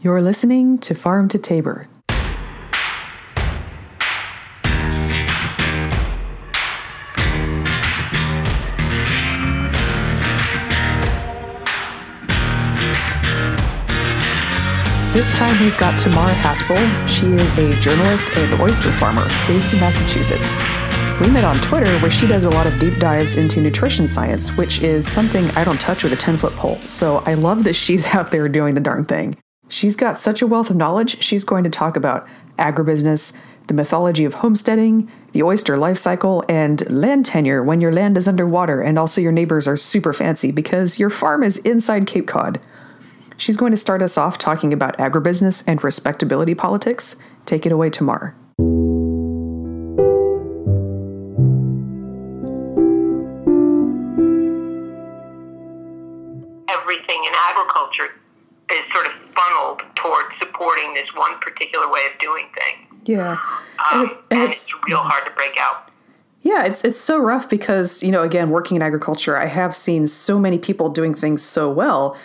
You're listening to Farm to Taber. This time we've got Tamar Haspel. She is a journalist and oyster farmer based in Massachusetts. We met on Twitter where she does a lot of deep dives into nutrition science, which is something I don't touch with a 10 foot pole. So I love that she's out there doing the darn thing. She's got such a wealth of knowledge, she's going to talk about agribusiness, the mythology of homesteading, the oyster life cycle, and land tenure when your land is underwater and also your neighbors are super fancy because your farm is inside Cape Cod. She's going to start us off talking about agribusiness and respectability politics. Take it away, Tamar. everything in agriculture is sort of supporting this one particular way of doing things. Yeah. Um, And it- and, and it's, it's- real hard to break out. Yeah, it's it's so rough because, you know, again, working in agriculture, I have seen so many people doing things so well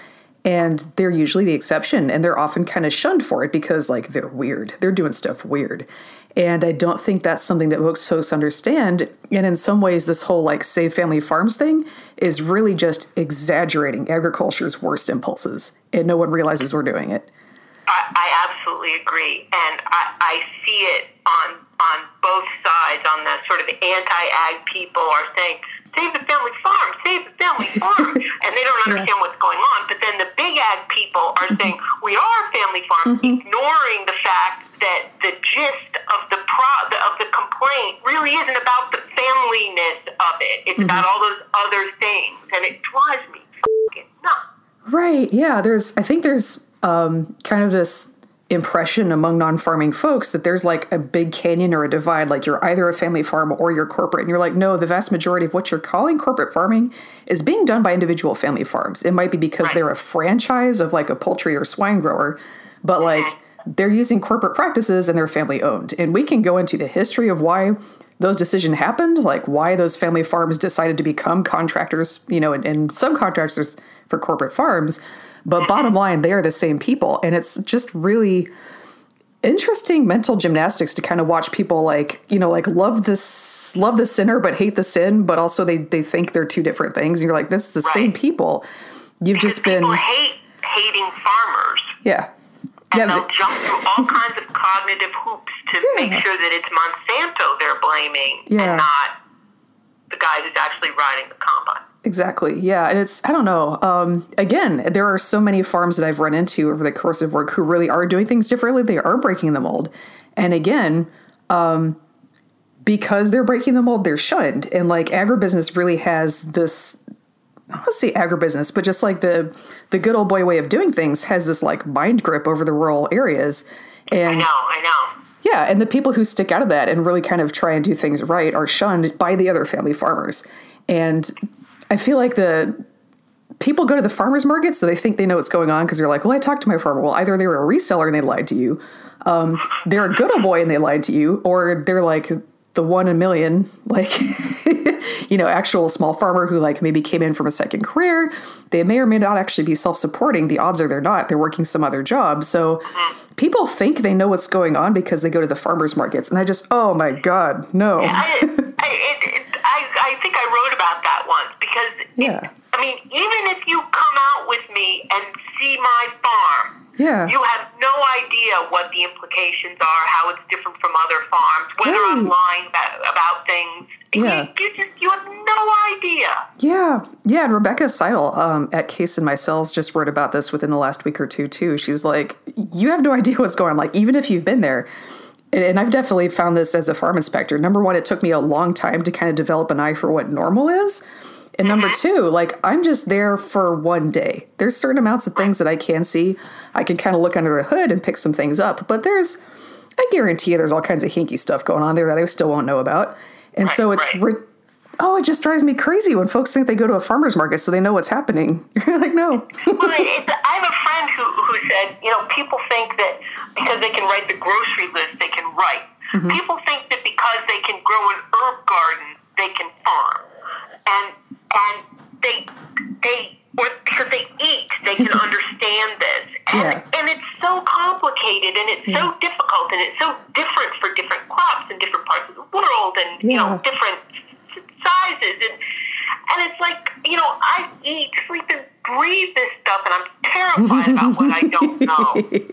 and they're usually the exception and they're often kind of shunned for it because like they're weird. They're doing stuff weird. And I don't think that's something that most folks understand. And in some ways this whole like save family farms thing is really just exaggerating agriculture's worst impulses and no one realizes we're doing it. I, I absolutely agree, and I, I see it on on both sides. On the sort of anti-ag people are saying, "Save the family farm, save the family farm," and they don't understand what's going on. But then the big ag people are mm-hmm. saying, "We are a family farm," mm-hmm. ignoring the fact that the gist of the pro the, of the complaint really isn't about the familyness of it. It's mm-hmm. about all those other things, and it drives me nuts. Right. Yeah. There's, I think there's um, kind of this impression among non farming folks that there's like a big canyon or a divide. Like you're either a family farm or you're corporate. And you're like, no, the vast majority of what you're calling corporate farming is being done by individual family farms. It might be because they're a franchise of like a poultry or swine grower, but like they're using corporate practices and they're family owned. And we can go into the history of why those decisions happened, like why those family farms decided to become contractors, you know, and, and subcontractors for corporate farms. But mm-hmm. bottom line, they are the same people. And it's just really interesting mental gymnastics to kind of watch people like, you know, like love this love the sinner but hate the sin, but also they they think they're two different things. And you're like, that's the same people. You've Because just been people hate hating farmers. Yeah. And Yeah, they'll th- jump through all kinds of cognitive hoops to Yeah. make sure that it's Monsanto they're blaming Yeah. and not the guy who's actually riding the combine. Exactly. Yeah. And it's, I don't know. Um, again, there are so many farms that I've run into over the course of work who really are doing things differently. They are breaking the mold. And again, um, because they're breaking the mold, they're shunned. And like agribusiness really has this, I don't say agribusiness, but just like the the good old boy way of doing things has this like mind grip over the rural areas. And I know, I know. yeah, and the people who stick out of that and really kind of try and do things right are shunned by the other family farmers. And I feel like the people go to the farmers market so they think they know what's going on because they're like, well, I talked to my farmer. Well, either they were a reseller and they lied to you, um, they're a good old boy and they lied to you, or they're like the one in a million, like you know, actual small farmer who like maybe came in from a second career. They may or may not actually be self-supporting. The odds are they're not. They're working some other job. So people think they know what's going on because they go to the farmers markets. And I just, oh my god, no. I, I, it, it, I, I think I wrote about that once because, it- Yeah. I mean, even if you come out with me and see my farm, Yeah. you have idea what the implications are, how it's different from other farms, whether I'm lying about, about things. Yeah. You, you just you have no idea. Yeah, yeah. And Rebecca Seidel um, at Case in My Cells just wrote about this within the last week or two too. She's like, you have no idea what's going on. Like, even if you've been there, and, and I've definitely found this as a farm inspector. Number one, it took me a long time to kind of develop an eye for what normal is. And number two, like I'm just there for one day. There's certain amounts of things that I can see. I can kind of look under the hood and pick some things up. But there's, I guarantee you, there's all kinds of hinky stuff going on there that I still won't know about. And so it's right. ri- oh, it just drives me crazy when folks think they go to a farmer's market so they know what's happening. You're like, no. Well, it's, I have a friend who, who said, you know, people think that because they can write the grocery list, they can write. Mm-hmm. People think that because they can grow an herb garden, they can farm, and and they they or because they eat, they can understand this. And, Yeah. and it's so complicated and it's so difficult and it's so different for different crops in different parts of the world and, you know, different sizes. And, and it's like, you know, I eat, sleep, and breathe this stuff and I'm terrified about what I don't know.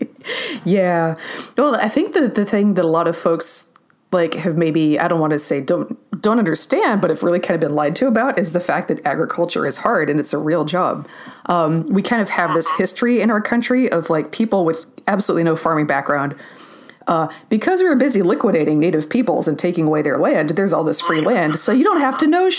Yeah. Well, I think that the thing that a lot of folks like have maybe I don't want to say don't don't understand, but have really kind of been lied to about is the fact that agriculture is hard and it's a real job. Um, we kind of have this history in our country of like people with absolutely no farming background. Uh, because we were busy liquidating native peoples and taking away their land, there's all this free land, so you don't have to know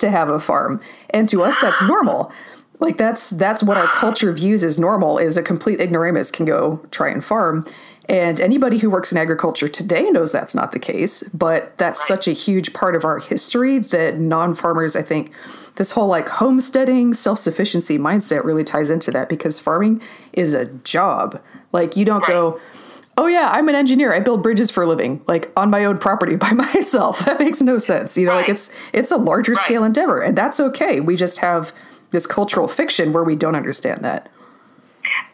to have a farm. And to us, that's normal. Like that's that's what our culture views as normal. Is a complete ignoramus can go try and farm, and anybody who works in agriculture today knows that's not the case. But that's such a huge part of our history that non-farmers, I think, this whole like homesteading, self-sufficiency mindset really ties into that because farming is a job. Like you don't go oh yeah i'm an engineer. I build bridges for a living like on my own property by myself. That makes no sense you know like it's it's a larger scale endeavor and that's okay. We just have this cultural fiction where we don't understand that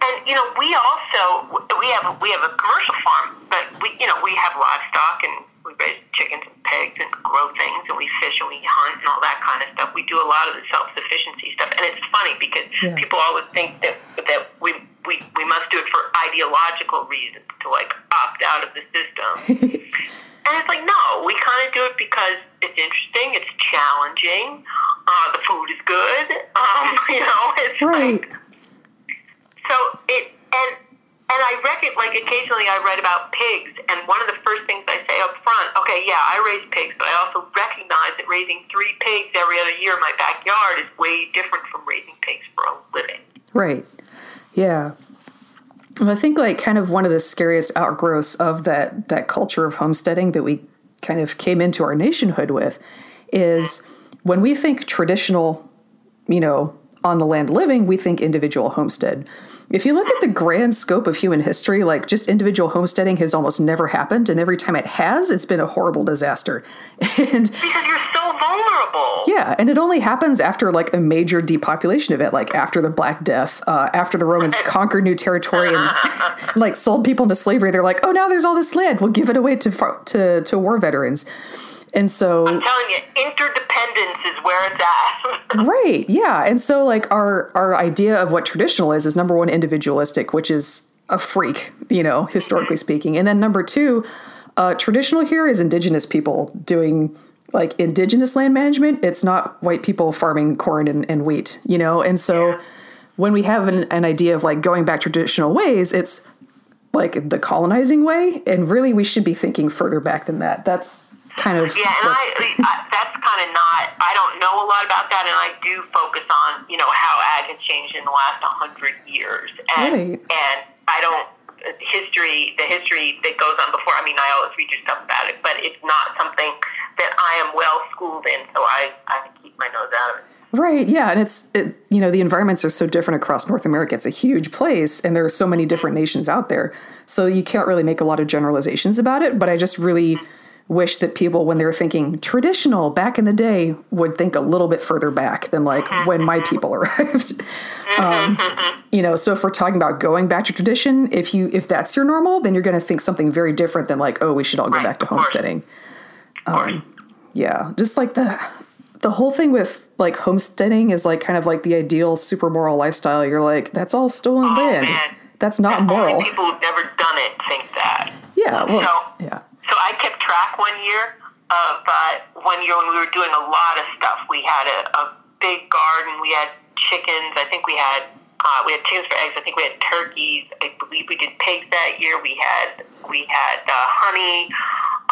And you know, we also we have a, we have a commercial farm, but we you know we have livestock and we raise chickens and pigs and grow things and we fish and we hunt and all that kind of stuff. We do a lot of the self sufficiency stuff, and it's funny because Yeah. people always think that that we, we we must do it for ideological reasons to like opt out of the system. And it's like, no, we kind of do it because it's interesting, it's challenging, uh, the food is good. Um, you know, it's right like so it and and I reckon like occasionally I write about pigs, and one of the first things I say up front, okay, yeah, I raise pigs, but I also recognize that raising three pigs every other year in my backyard is way different from raising pigs for a living. right yeah i think like kind of one of the scariest outgrowths of that that culture of homesteading that we kind of came into our nationhood with is when we think traditional you know, on the land living, we think individual homestead. If you look at the grand scope of human history, like just individual homesteading has almost never happened. And every time it has, it's been a horrible disaster. And Because you're so vulnerable. yeah, and it only happens after like a major depopulation event, like after the Black Death, uh, after the Romans conquered new territory and like sold people into slavery. They're like, oh, now there's all this land, we'll give it away to to to war veterans. And so I'm telling you, interdependence is where it's at. Right. Yeah. And so like our our idea of what traditional is is number one individualistic, which is a freak, you know, historically speaking. And then number two, uh, traditional here is indigenous people doing like indigenous land management. It's not white people farming corn and, and wheat, you know? And so when we have an, an idea of like going back traditional ways, it's like the colonizing way. And really we should be thinking further back than that. That's kind of Yeah, and I, I that's kind of not. I don't know a lot about that, and I do focus on you know how ag has changed in the last hundred years, and Right. and I don't history the history that goes on before. I mean, I always read your stuff about it, but it's not something that I am well schooled in, so I I keep my nose out of it. Right. Yeah. And it's, it, you know, the environments are so different across North America. It's a huge place and there are so many different mm-hmm. nations out there. So you can't really make a lot of generalizations about it. But I just really mm-hmm. Wish that people, when they're thinking traditional back in the day, would think a little bit further back than like when my people arrived. Um, you know, so if we're talking about going back to tradition, if you, if that's your normal, then you're going to think something very different than like, oh, we should all go back to homesteading. Course. Yeah, just like the the whole thing with like homesteading is like kind of like the ideal super moral lifestyle. You're like, that's all stolen land. Oh, man. That's not And moral. People who've never done it think that. Yeah, well, So- yeah. So I kept track one year of uh, one year when we were doing a lot of stuff. We had a, a big garden. We had chickens. I think we had uh, we had chickens for eggs. I think we had turkeys. I believe we did pigs that year. We had we had uh, honey,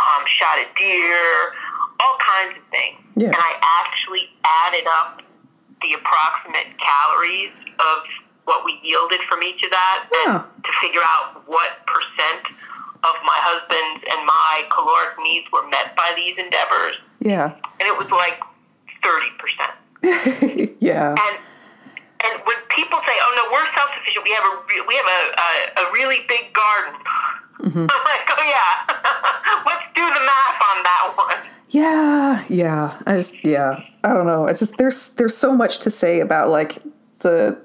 um, shot a deer, all kinds of things. Yeah. And I actually added up the approximate calories of what we yielded from each of that and Yeah. to figure out what percent of my husband's and my caloric needs were met by these endeavors. Yeah. And it was like 30%. yeah. And and when people say, "Oh no, we're self-sufficient. We have a re- we have a, a, a really big garden," Mm-hmm. I'm like, "Oh yeah, let's do the math on that one." Yeah. Yeah. I just yeah. I don't know. It's just there's there's so much to say about like the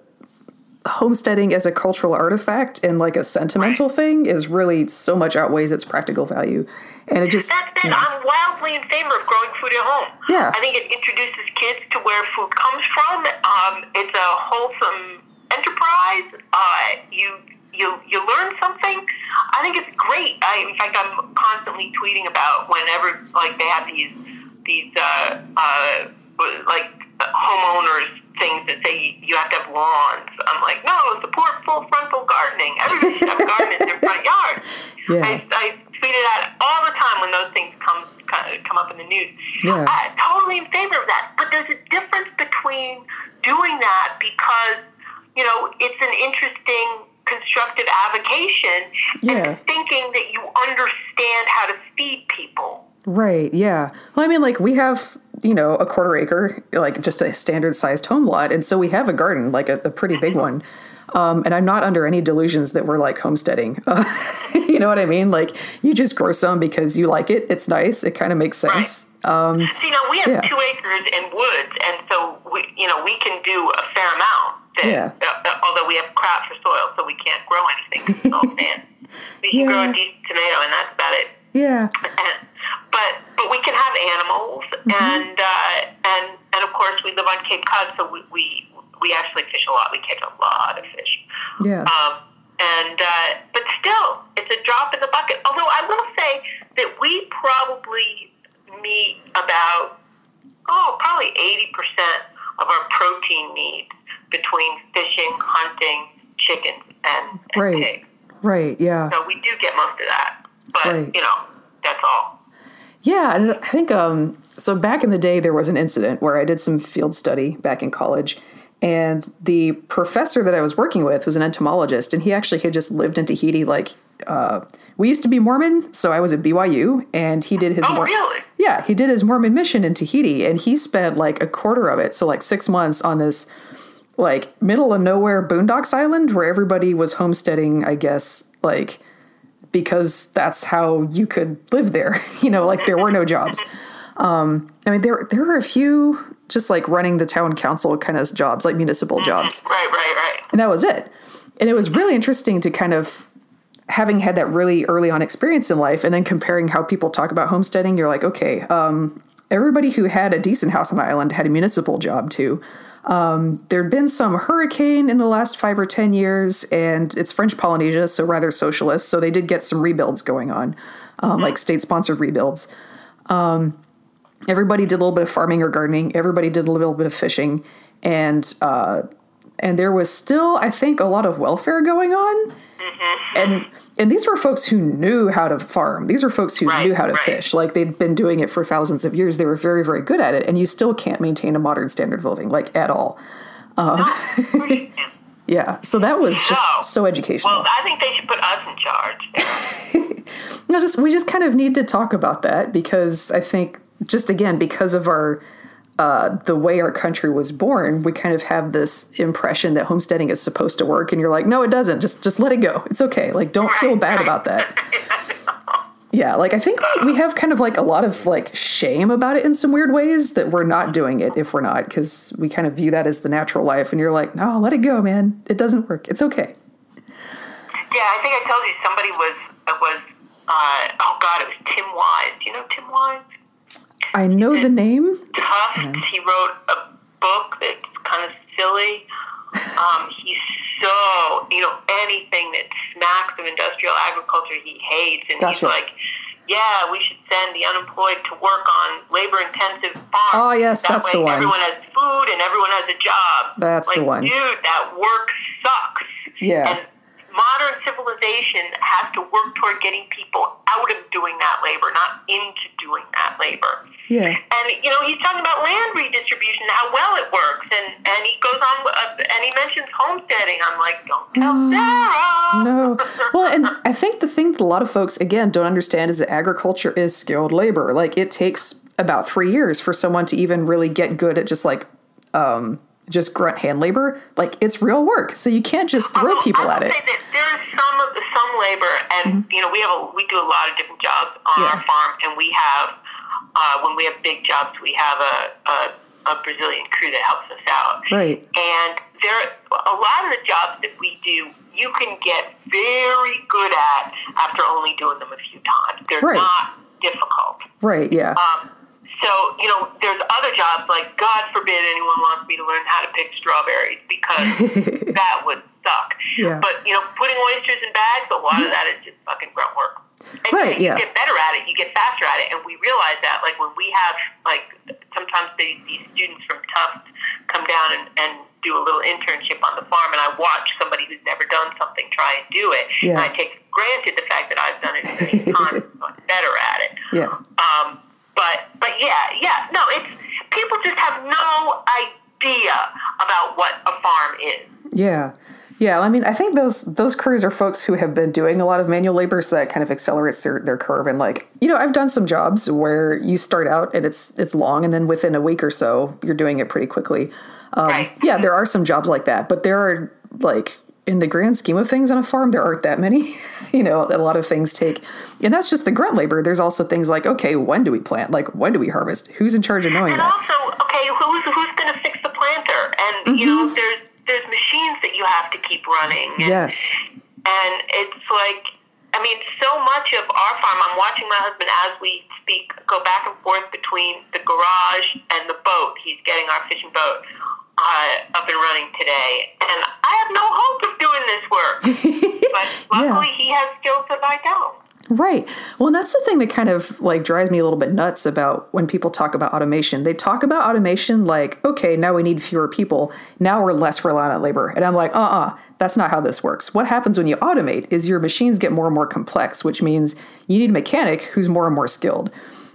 homesteading as a cultural artifact and like a sentimental thing is really so much outweighs its practical value. And it just That's it. I'm wildly in favor of growing food at home. Yeah. I think it introduces kids to where food comes from. Um, it's a wholesome enterprise. Uh, you you you learn something. I think it's great. I, in fact, I'm constantly tweeting about whenever like they have these these uh, uh, like homeowners things that say you have to have lawns. I'm like, no, support full frontal gardening. Everybody should have a garden in their front yard. Yeah. I, I tweet it out all the time when those things come come up in the news. Yeah. I'm totally in favor of that. But there's a difference between doing that because you know it's an interesting constructive avocation Yeah. and thinking that you understand how to feed people. Right. Yeah. Well, I mean, like we have, you know, a quarter acre, like just a standard sized home lot. And so we have a garden, like a, a pretty big one. Um, and I'm not under any delusions that we're like homesteading. Uh, you know what I mean? Like you just grow some because you like it. It's nice. It kind of makes sense. Um, See, now we have Yeah. two acres and woods, and so we, you know, we can do a fair amount. That, Yeah. uh, uh, although we have crap for soil, so we can't grow anything. It's all sand. We can grow a decent tomato, and that's about it. Yeah. And, but but we can have animals, Mm-hmm. and uh, and and of course we live on Cape Cod, so we, we we actually fish a lot. We catch a lot of fish. Yeah. Um, and uh, but still, it's a drop in the bucket. Although I will say that we probably meet about oh probably eighty percent of our protein needs between fishing, hunting, chickens, and, and Right. pigs. Right. Yeah. So we do get most of that. But Right. you know, that's all. Yeah, and I think um, so. Back in the day, there was an incident where I did some field study back in college, and the professor that I was working with was an entomologist, and he actually had just lived in Tahiti. Like, uh, we used to be Mormon, so I was at BYU, and he did his Oh, Mor- really? yeah, he did his Mormon mission in Tahiti, and he spent like a quarter of it, so like six months on this like middle of nowhere boondocks island where everybody was homesteading. I guess like because that's how you could live there. you know, like there were no jobs. Um, I mean, there there were a few just like running the town council kind of jobs, like municipal jobs, Right, right, right. and that was it. And it was really interesting to kind of having had that really early on experience in life, and then comparing how people talk about homesteading. You're like, okay, um, everybody who had a decent house on the island had a municipal job too. Um, there'd been some hurricane in the last five or ten years, and it's French Polynesia, so rather socialist. So they did get some rebuilds going on, um, like state-sponsored rebuilds. Um, everybody did a little bit of farming or gardening. Everybody did a little bit of fishing, and uh, and there was still, I think, a lot of welfare going on. Mm-hmm. And and these were folks who knew how to farm. These were folks who Right, knew how to right. fish. Like they'd been doing it for thousands of years. They were very, very good at it. And you still can't maintain a modern standard of living, like at all. Um, no, of course you can. Yeah. So that was just so educational. Well, I think they should put us in charge. No, just we just kind of need to talk about that because I think just again because of our uh, the way our country was born, we kind of have this impression that homesteading is supposed to work, and you're like, no, it doesn't. Just just let it go. It's okay. Like, don't feel bad about that. Yeah, like I think we, we have kind of like a lot of like shame about it in some weird ways that we're not doing it if we're not because we kind of view that as the natural life, and you're like, no, let it go, man. It doesn't work. It's okay. Yeah, I think I told you somebody was was uh, oh god, it was Tim Wise. Do you know Tim Wise? I know the name. Tufts. He wrote a book that's kind of silly. Um, he's so you know anything that smacks of industrial agriculture he hates, and Gotcha. he's like, yeah, we should send the unemployed to work on labor-intensive farms. Oh, yes, that that's way the one. Everyone has food and everyone has a job. That's like, the one. dude. That work sucks. Yeah. And modern civilization has to work toward getting people out of doing that labor, not into doing that labor. Yeah. And you know, he's talking about land redistribution, how well it works, and and he goes on uh, and he mentions homesteading. I'm like, don't tell Sarah. No. Well, and I think the thing that a lot of folks, again, don't understand is that agriculture is skilled labor. Like, it takes about three years for someone to even really get good at just like, um, just grunt hand labor. Like, it's real work. So you can't just throw Although people at it. There is some of the, some labor, and you know, we have a, we do a lot of different jobs on Yeah. our farm, and we have uh, when we have big jobs, we have a, a a Brazilian crew that helps us out. Right. And there, are a lot of the jobs that we do, you can get very good at after only doing them a few times. They're Right. not difficult. Right. Yeah. Um, so, you know, there's other jobs like, God forbid anyone wants me to learn how to pick strawberries because that would suck. Yeah. But, you know, putting oysters in bags, a lot of that is just fucking grunt work. And Right, you yeah. get better at it, you get faster at it. And we realize that, like, when we have, like, sometimes they, these students from Tufts come down and, and do a little internship on the farm, and I watch somebody who's never done something try and do it. Yeah. And I take granted the fact that I've done it many times, so I'm better at it. yeah. Um, but but yeah, yeah, no, it's people just have no idea about what a farm is. Yeah. Yeah, I mean, I think those those crews are folks who have been doing a lot of manual labor, so that kind of accelerates their, their curve. And like, you know, I've done some jobs where you start out and it's it's long, and then within a week or so, you're doing it pretty quickly. Um, Right. Yeah, there are some jobs like that, but there are like in the grand scheme of things on a farm, there aren't that many. you know, a lot of things take, and that's just the grunt labor. There's also things like, okay, when do we plant? Like, when do we harvest? Who's in charge of knowing that? And that? also, okay, who's who's going to fix the planter? And you know, Mm-hmm. there's there's machines that you have to keep running. And, Yes. and it's like I mean, so much of our farm. I'm watching my husband as we speak go back and forth between the garage and the boat. He's getting our fishing boat uh, up and running today, and I have no hope of doing this work. but luckily, he has skills that I don't. Right. Well, and that's the thing that kind of like drives me a little bit nuts about when people talk about automation. They talk about automation like, okay, now we need fewer people. Now we're less reliant on labor. And I'm like, uh uh that's not how this works. What happens when you automate is your machines get more and more complex, which means you need a mechanic who's more and more skilled.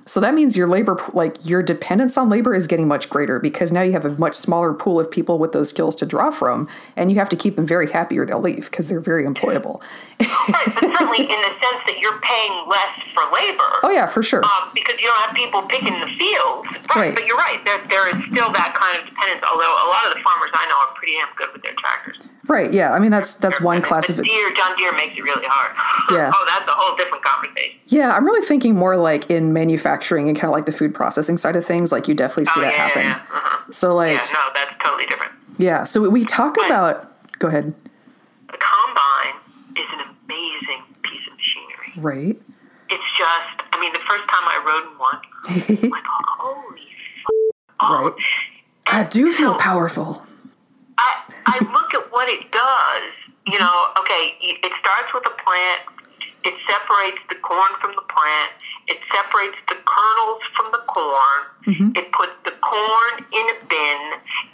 So that means your labor, like your dependence on labor is getting much greater because now you have a much smaller pool of people with those skills to draw from, and you have to keep them very happy or they'll leave because they're very employable. Right, but certainly in the sense that you're paying less for labor. Oh, yeah, for sure. um, because you don't have people picking the fields. Right, Right. but you're right. There, there is still that kind of dependence. Although a lot of the farmers I know are pretty damn good with their tractors. Right. Yeah. I mean, that's that's one class of it. Deere, John Deere makes it really hard. Yeah. oh, that's a whole different conversation. Yeah, I'm really thinking more like in manufacturing and kind of like the food processing side of things. Like you definitely see Oh, that yeah, happen. yeah, yeah. Uh-huh. So like, Yeah, no, that's totally different. yeah. So we talk Right. about. Go ahead. The combine is an amazing piece of machinery. Right. It's just, I mean, the first time I rode in one, like, holy f- oh. Right. I do feel powerful. I, I look at what it does. You know, okay, it starts with a plant. It separates the corn from the plant. It separates the kernels from the corn. Mm-hmm. It puts the corn in a bin.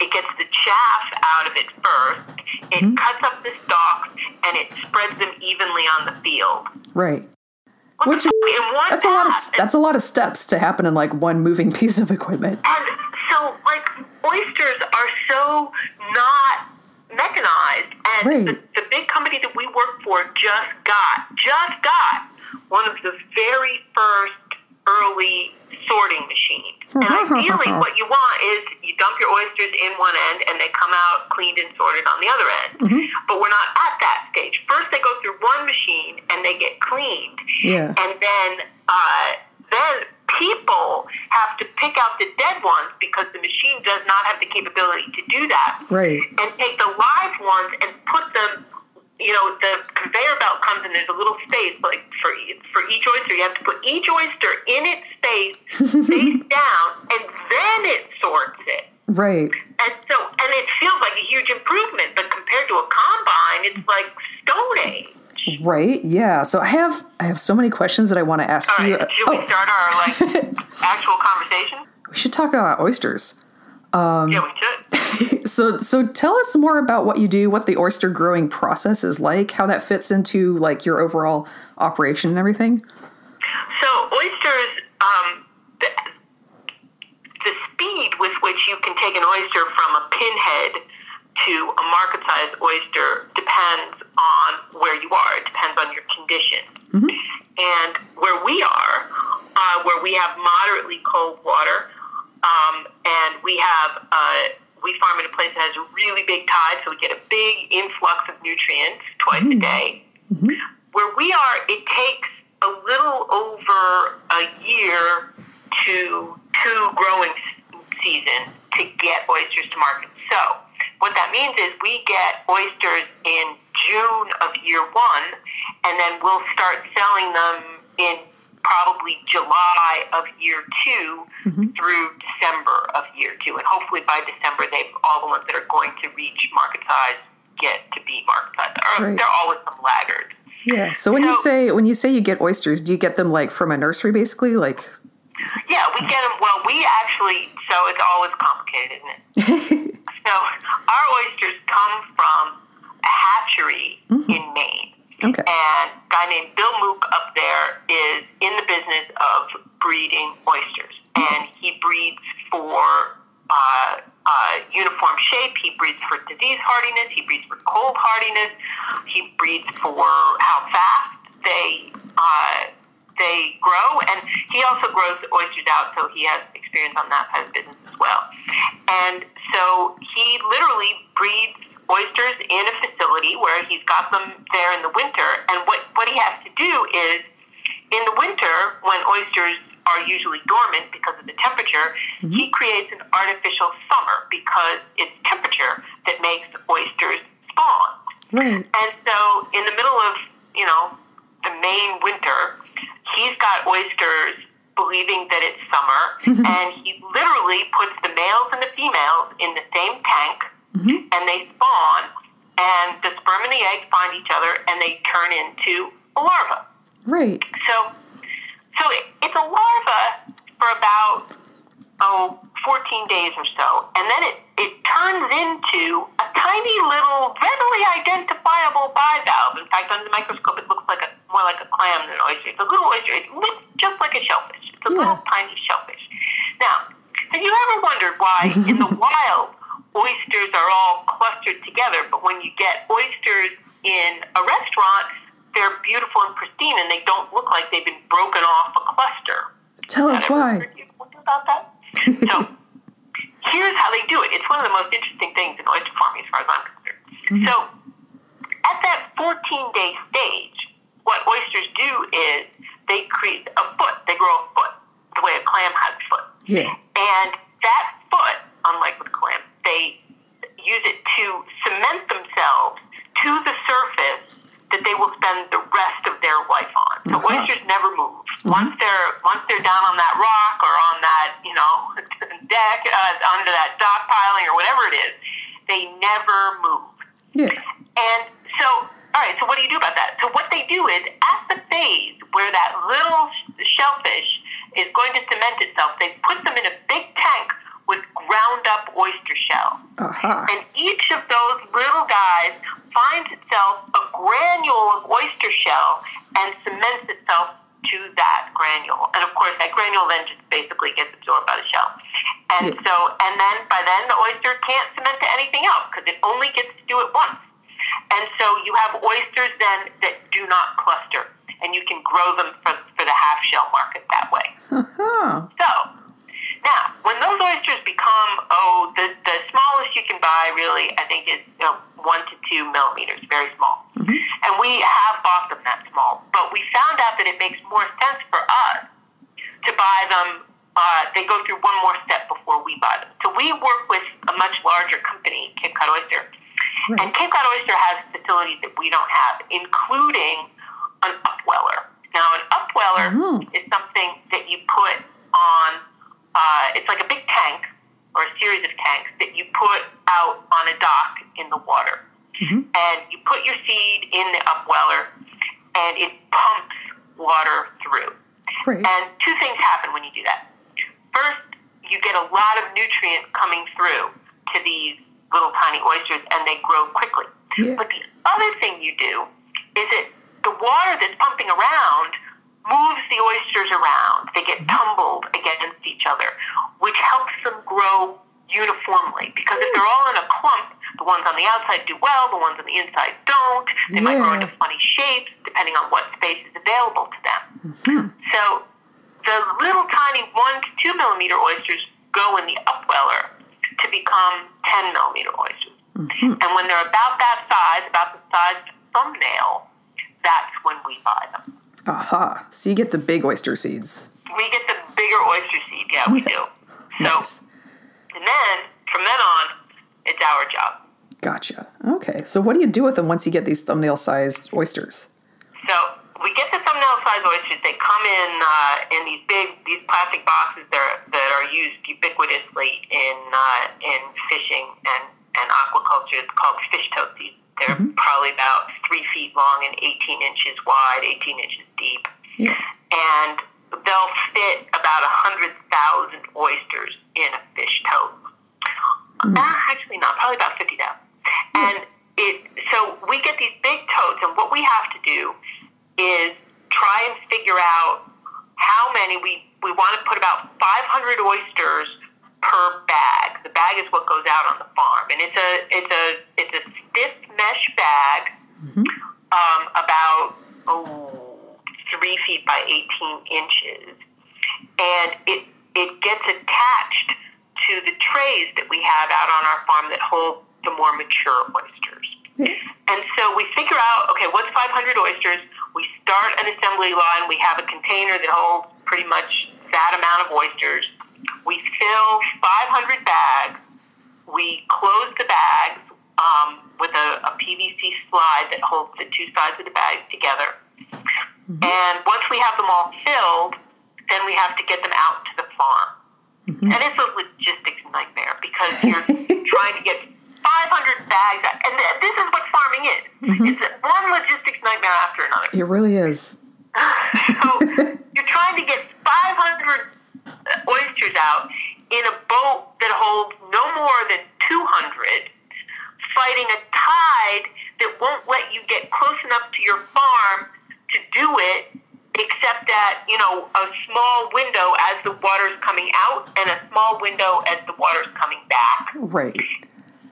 It gets the chaff out of it first. It mm-hmm. cuts up the stalks and it spreads them evenly on the field. Right. What Which is f- in one that's a lot of that's a lot of steps to happen in like one moving piece of equipment. And so, like, oysters are so not mechanized. And Right. the, the big company that we work for just got, just got one of the very first early sorting machines. And ideally, what you want is you dump your oysters in one end and they come out cleaned and sorted on the other end. But we're not at that stage. First, they go through one machine and they get cleaned. Yeah. And then, uh, then people have to pick out the dead ones because the machine does not have the capability to do that. Right. And take the live ones and put them. You know, the conveyor belt comes and there's a little space like for for each oyster. You have to put each oyster in its space, face down, and then it sorts it. Right. And so, and it feels like a huge improvement, but compared to a combine, it's like Stone Age. Right. Yeah. So I have I have so many questions that I want to ask you. should we Oh, start our like actual conversation? we should talk about oysters. yeah, we should. So so tell us more about what you do, what the oyster growing process is like, how that fits into like your overall operation and everything. So oysters, um, the, the speed with which you can take an oyster from a pinhead to a market-sized oyster depends on where you are. It depends on your condition. And where we are, uh, where we have moderately cold water, um, and we have uh, we farm in a place that has a really big tide, so we get a big influx of nutrients twice a day. Where we are, it takes a little over a year to two growing season to get oysters to market. So what that means is we get oysters in June of year one, and then we'll start selling them in probably July of year 2 mm-hmm. through December of year two, and hopefully by December they all the ones that are going to reach market size get to be market size. Or Right. There are always some laggards. Yeah. So when you say when you say you get oysters, do you get them like from a nursery basically? Like Yeah, we get them. Well, we actually, so it's always complicated, isn't it? so our oysters come from a hatchery in Maine. Okay. And a guy named Bill Mook up there is in the business of breeding oysters. And he breeds for uh, uh, uniform shape, he breeds for disease hardiness, he breeds for cold hardiness, he breeds for how fast they uh, they grow, and he also grows oysters out, so he has experience on that side of the business as well. And so he literally breeds oysters in a facility where he's got them there in the winter. And what, what he has to do is, in the winter, when oysters are usually dormant because of the temperature, mm-hmm. he creates an artificial summer because it's temperature that makes oysters spawn. right. And so, in the middle of, you know, the Maine winter, he's got oysters believing that it's summer, and he literally puts the males and the females in the same tank, mm-hmm. and they spawn, and the sperm and the egg find each other, and they turn into a larva. Right. So, so it, it's a larva for about oh 14 days or so, and then it it turns into a tiny little, readily identifiable bivalve. In fact, under the microscope, it looks like a more like a clam than an oyster. It's a little oyster. It looks just like a shellfish. It's a Yeah. little tiny shellfish. Now, have you ever wondered why in the wild oysters are all clustered together, but when you get oysters in a restaurant, they're beautiful and pristine, and they don't look like they've been broken off a cluster? Tell us why. about that? so here's how they do it. It's one of the most interesting things in oyster farming, as far as I'm concerned. Mm-hmm. So at that 14 day stage, what oysters do is they create a foot. They grow a foot, the way a clam has a foot. Yeah. And that foot, unlike with clam, they use it to cement themselves to the surface that they will spend the rest of their life on. So Uh-huh. oysters never move. Once they're once they're down on that rock or on that you know deck uh, under that dock piling or whatever it is, they never move. Yeah. And so, all right, so what do you do about that? So, what they do is at the phase where that little shellfish is going to cement itself, they put them in a big tank with ground up oyster shell. Aha. And each of those little guys finds itself a granule of oyster shell and cements itself to that granule. And of course, that granule then just basically gets absorbed by the shell. And Yeah. so, and then by then the oyster can't cement to anything else because it only gets to do it once. And so you have oysters then that do not cluster, and you can grow them for, for the half shell market that way. Huh. So, now, when those oysters become, oh, the, the smallest you can buy really, I think, is you know, one to two millimeters, very small. And we have bought them that small. But we found out that it makes more sense for us to buy them. Uh, they go through one more step before we buy them. So we work with a much larger company, Cape Cod Oyster. And Cape Cod Oyster has facilities that we don't have, including an upweller. Now, an upweller Oh. is something that you put on, uh, it's like a big tank or a series of tanks that you put out on a dock in the water. And you put your seed in the upweller and it pumps water through. Right. And two things happen when you do that. First, you get a lot of nutrient coming through to these little tiny oysters and they grow quickly. Yeah. But the other thing you do is that the water that's pumping around moves the oysters around. They get tumbled against each other, which helps them grow uniformly. Because if they're all in a clump, the ones on the outside do well, the ones on the inside don't. They might grow into funny shapes depending on what space is available to them. Mm-hmm. So the little tiny one to two millimeter oysters go in the upweller to become 10 millimeter oysters. Mm-hmm. And when they're about that size, about the size of a thumbnail, that's when we buy them. Aha. So you get the big oyster seeds. We get the bigger oyster seed, yeah, we do. So Nice. the then from then on, it's our job. Gotcha. Okay. So what do you do with them once you get these thumbnail sized oysters? So we get the thumbnail sized oysters. They come in uh, in these big these plastic boxes that are, that are used ubiquitously in uh, in fishing and and aquaculture. It's called fish totes. They're probably about three feet long and 18 inches wide, 18 inches deep, Yeah. and they'll fit about a 100,000 oysters in a fish tote. Uh, actually, not probably about 50,000. And it so we get these big totes, and what we have to do is try and figure out how many we we want to put about 500 oysters per bag. The bag is what goes out on the farm, and it's a it's a it's a stiff mesh bag, mm-hmm. um, about oh, three feet by 18 inches, and it it gets attached to the trays that we have out on our farm that hold the more mature oysters. And so we figure out, okay, what's 500 oysters? We start an assembly line. We have a container that holds pretty much that amount of oysters. We fill 500 bags. We close the bags um, with a, a PVC slide that holds the two sides of the bag together. And once we have them all filled, then we have to get them out to the farm. And it's a logistics nightmare because you're trying to get 500 bags. And th- this is what farming is. Mm-hmm. It's one logistics nightmare after another. It really is. So you're trying to get 500 uh, oysters out in a boat that holds no more than 200, fighting a tide that won't let you get close enough to your farm to do it, except at, you know, a small window as the water's coming out and a small window as the water's coming back Right.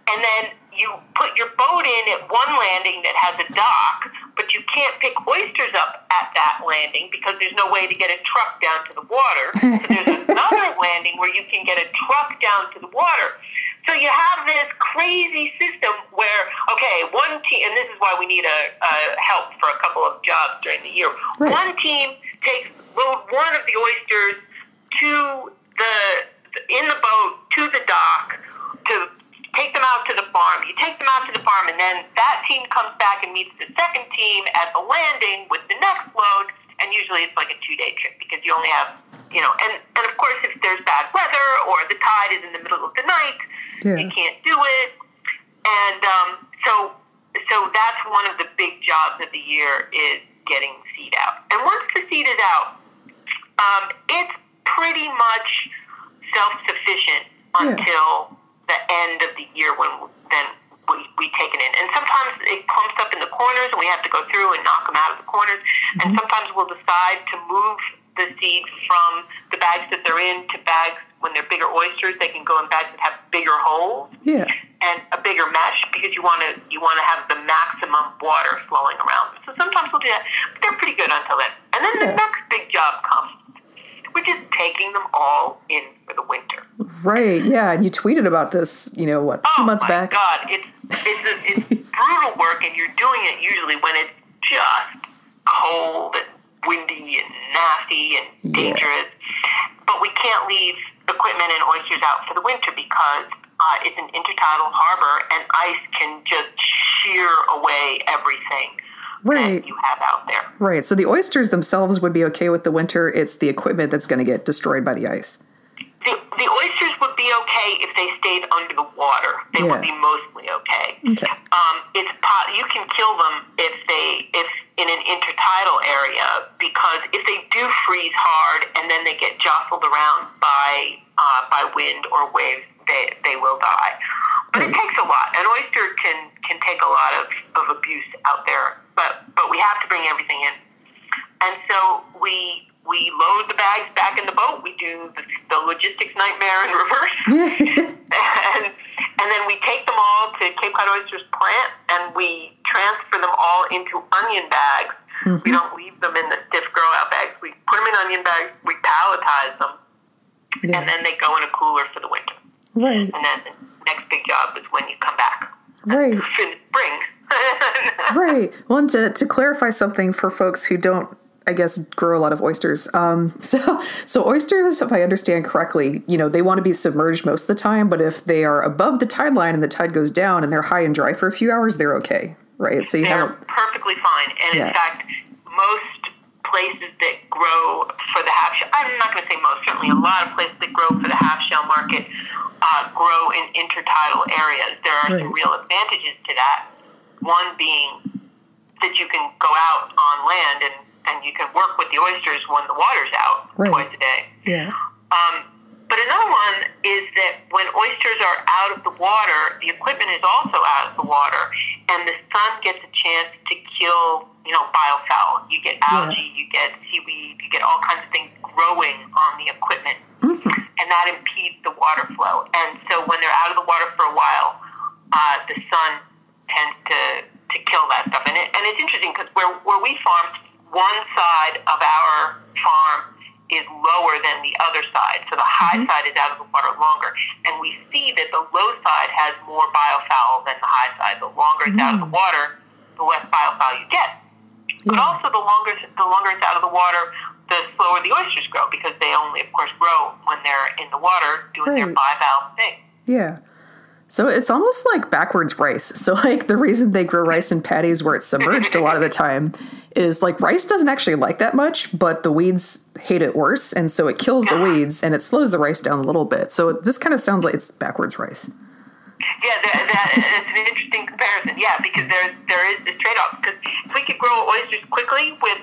And then you put your boat in at one landing that has a dock, but you can't pick oysters up at that landing because there's no way to get a truck down to the water. So there's another landing where you can get a truck down to the water. So you have this crazy system where, okay, one team, and this is why we need a, a help for a couple of jobs during the year. Right. One team takes load one of the oysters to the in the boat to the dock to take them out to the farm. You take them out to the farm, and then that team comes back and meets the second team at the landing with the next load. And usually it's like a two day trip because you only have, you know, and, and of course, if there's bad weather or the tide is in the middle of the night, Yeah. you can't do it. And um, so, so that's one of the big jobs of the year is getting seed out. And once the seed is out, um, it's pretty much self-sufficient Yeah. until the end of the year when then we, we take it in. And sometimes it clumps up in the corners and we have to go through and knock them out of the corners. And mm-hmm. sometimes we'll decide to move the seed from the bags that they're in to bags when they're bigger oysters. They can go in bags that have bigger holes Yeah. and a bigger mesh because you want to you want to have the maximum water flowing around. So sometimes we'll do that, but they're pretty good until then. And then Yeah. the next big job comes, which is taking them all in for the winter. Right. Yeah. And you tweeted about this, you know, what, a few Oh months my back? God, it's it's a, it's brutal work, and you're doing it usually when it's just cold and windy and nasty and Yeah. dangerous. But we can't leave equipment and oysters out for the winter because uh, it's an intertidal harbor, and ice can just shear away everything Right. that you have out there. Right. So the oysters themselves would be okay with the winter. It's the equipment that's going to get destroyed by the ice. The, the oysters would be okay if they stayed under the water. They would be mostly okay. Okay. Um, it's you can kill them if they if in an intertidal area because if they do freeze hard and then they get jostled around by uh, by wind or waves, they they will die. But it takes a lot. An oyster can can take a lot of, of abuse out there. But but we have to bring everything in. And so we we load the bags back in the boat. We do the, the logistics nightmare in reverse, and and then we take them all to Cape Cod Oysters plant, and we transfer them all into onion bags. We mm-hmm. don't leave them in the stiff grow out bags. We put them in onion bags. We palletize them, yeah. and then they go in a cooler for the winter. Right. And then the next big job is when you come back Right. in spring. Right. Well, and to, to clarify something for folks who don't I guess grow a lot of oysters. Um, so so oysters, if I understand correctly, you know they want to be submerged most of the time, but if they are above the tide line and the tide goes down and they're high and dry for a few hours, they're okay, right? So you They're have perfectly fine. And Yeah. in fact, most places that grow for the half shell, I'm not going to say most, certainly a lot of places that grow for the half shell market uh, grow in intertidal areas. There are some real advantages to that. One being that you can go out on land and, and you can work with the oysters when the water's out Right. twice a day. yeah, Um, but another one is that when oysters are out of the water, the equipment is also out of the water, and the sun gets a chance to kill, you know, biofoul. You get algae, you get seaweed, you get all kinds of things growing on the equipment, and that impedes the water flow. And so when they're out of the water for a while, uh, the sun tends to, to kill that stuff. And, it, and it's interesting because where, where we farm, one side of our farm is lower than the other side. So the high mm-hmm. side is out of the water longer. And we see that the low side has more biofoul than the high side. The longer it's out of the mm-hmm. water, the less biofoul you get. But also the longer the longer it's out of the water, the slower the oysters grow because they only of course grow when they're in the water doing their Right. bivalve thing. yeah. So it's almost like backwards rice. So like the reason they grow rice in paddies where it's submerged a lot of the time is like rice doesn't actually like that much, but the weeds hate it worse, and so it kills the weeds and it slows the rice down a little bit. So this kind of sounds like it's backwards rice. Yeah, that, that, it's an interesting comparison. Yeah, because there there is this trade off. Because if we could grow oysters quickly with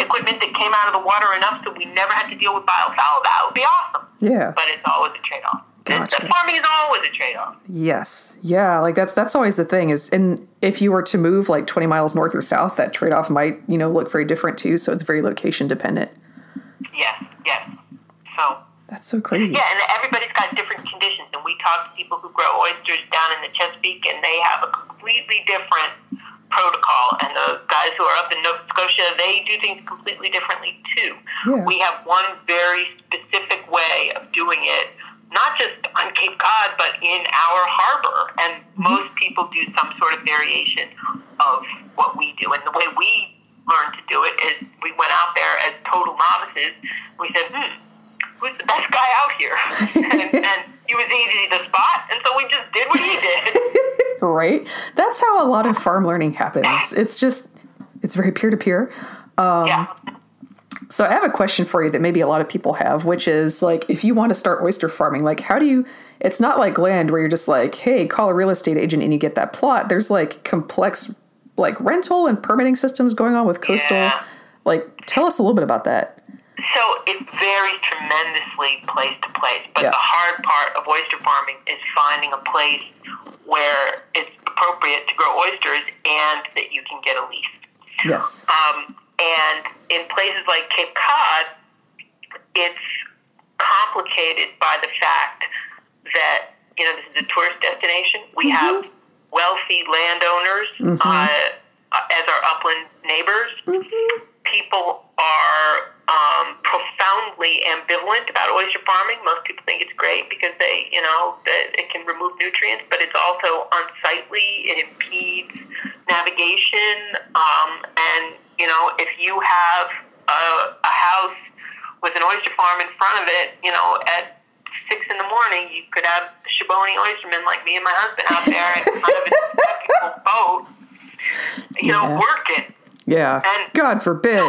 equipment that came out of the water enough so we never had to deal with biofoul, that would be awesome. Yeah. But it's always a trade off. Gotcha. Farming is always a trade off. Yes. Yeah, like that's that's always the thing is and if you were to move like 20 miles north or south, that trade-off might, you know, look very different too, so it's very location dependent. Yes, yes. So That's so crazy. Yeah, and everybody's got different conditions. And we talk to people who grow oysters down in the Chesapeake, and they have a completely different protocol. And the guys who are up in Nova Scotia, they do things completely differently too. Yeah. We have one very specific way of doing it, not just on Cape Cod, but in our harbor. And most people do some sort of variation of what we do. And the way we learned to do it is we went out there as total novices. We said, hmm, who's the best guy out here? and, and he was easy to spot, and so we just did what he did. Right? That's how a lot of farm learning happens. It's just it's very peer-to-peer. yeah. So I have a question for you that maybe a lot of people have, which is like if you want to start oyster farming, like how do you it's not like land where you're just like, hey, call a real estate agent and you get that plot. There's like complex like rental and permitting systems going on with coastal. Yeah. Like tell us a little bit about that. So it varies tremendously place to place, but Yes. the hard part of oyster farming is finding a place where it's appropriate to grow oysters and that you can get a lease. Yes. Um, and in places like Cape Cod, it's complicated by the fact that you know this is a tourist destination. We have wealthy landowners uh, uh, as our upland neighbors. People are um, profoundly ambivalent about oyster farming. Most people think it's great because they, you know, that it can remove nutrients, but it's also unsightly. It impedes navigation, um, and you know, if you have a, a house with an oyster farm in front of it, you know, at six in the morning, you could have Shiboni oystermen like me and my husband out there in front of a boat, you know, working. Yeah. And- God forbid.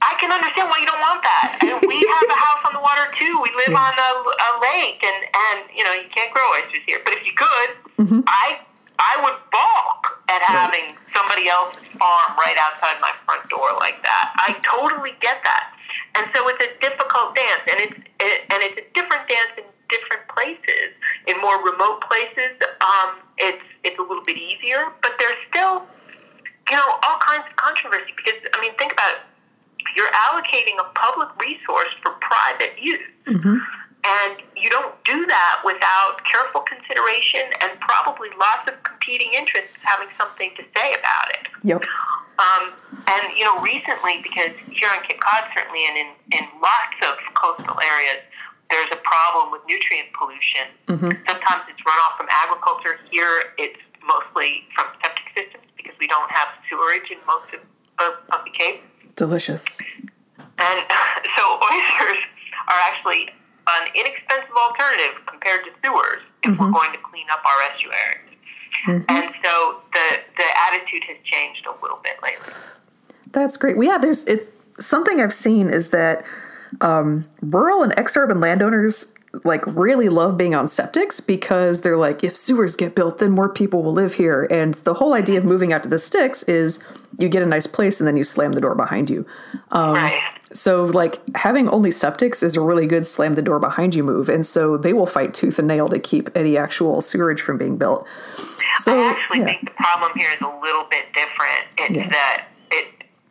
I can understand why you don't want that. And we have a house on the water too. We live on a, a lake, and and you know you can't grow oysters here. But if you could, mm-hmm. I I would balk at having somebody else's farm right outside my front door like that. I totally get that, and so it's a difficult dance, and it's it, and it's a different dance in different places. In more remote places, um, it's it's a little bit easier, but there's still you know all kinds of controversy because I mean think about it you're allocating a public resource for private use. And you don't do that without careful consideration and probably lots of competing interests having something to say about it. Yep. Um, and, you know, recently, because here on Cape Cod, certainly, and in, in lots of coastal areas, there's a problem with nutrient pollution. Sometimes it's runoff from agriculture. Here, it's mostly from septic systems because we don't have sewerage in most of, of, of the Cape. Delicious. And so oysters are actually an inexpensive alternative compared to sewers if Mm-hmm. we're going to clean up our estuaries. And so the the attitude has changed a little bit lately. That's great. Well, yeah, there's it's something I've seen is that um, rural and ex-urban landowners like really love being on septics because they're like, if sewers get built, then more people will live here. And the whole idea of moving out to the sticks is you get a nice place and then you slam the door behind you. Um, right. So, like, having only septics is a really good slam the door behind you move. And so they will fight tooth and nail to keep any actual sewerage from being built. So, I actually yeah. think the problem here is a little bit different. It's Yeah. that it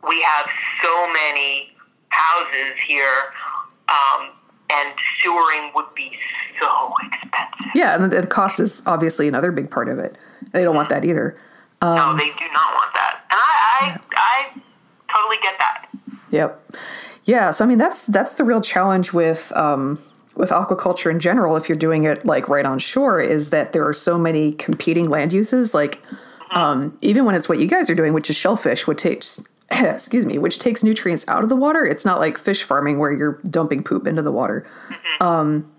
we have so many houses here, um, and sewering would be so expensive. yeah, and the, cost is obviously another big part of it. They don't want that either. no, Um, they do not want that, and I, I, I totally get that. Yep. Yeah. So I mean, that's that's the real challenge with um, with aquaculture in general. If you're doing it like right on shore, is that there are so many competing land uses. Like um, even when it's what you guys are doing, which is shellfish, which takes excuse me, which takes nutrients out of the water. It's not like fish farming where you're dumping poop into the water. Um,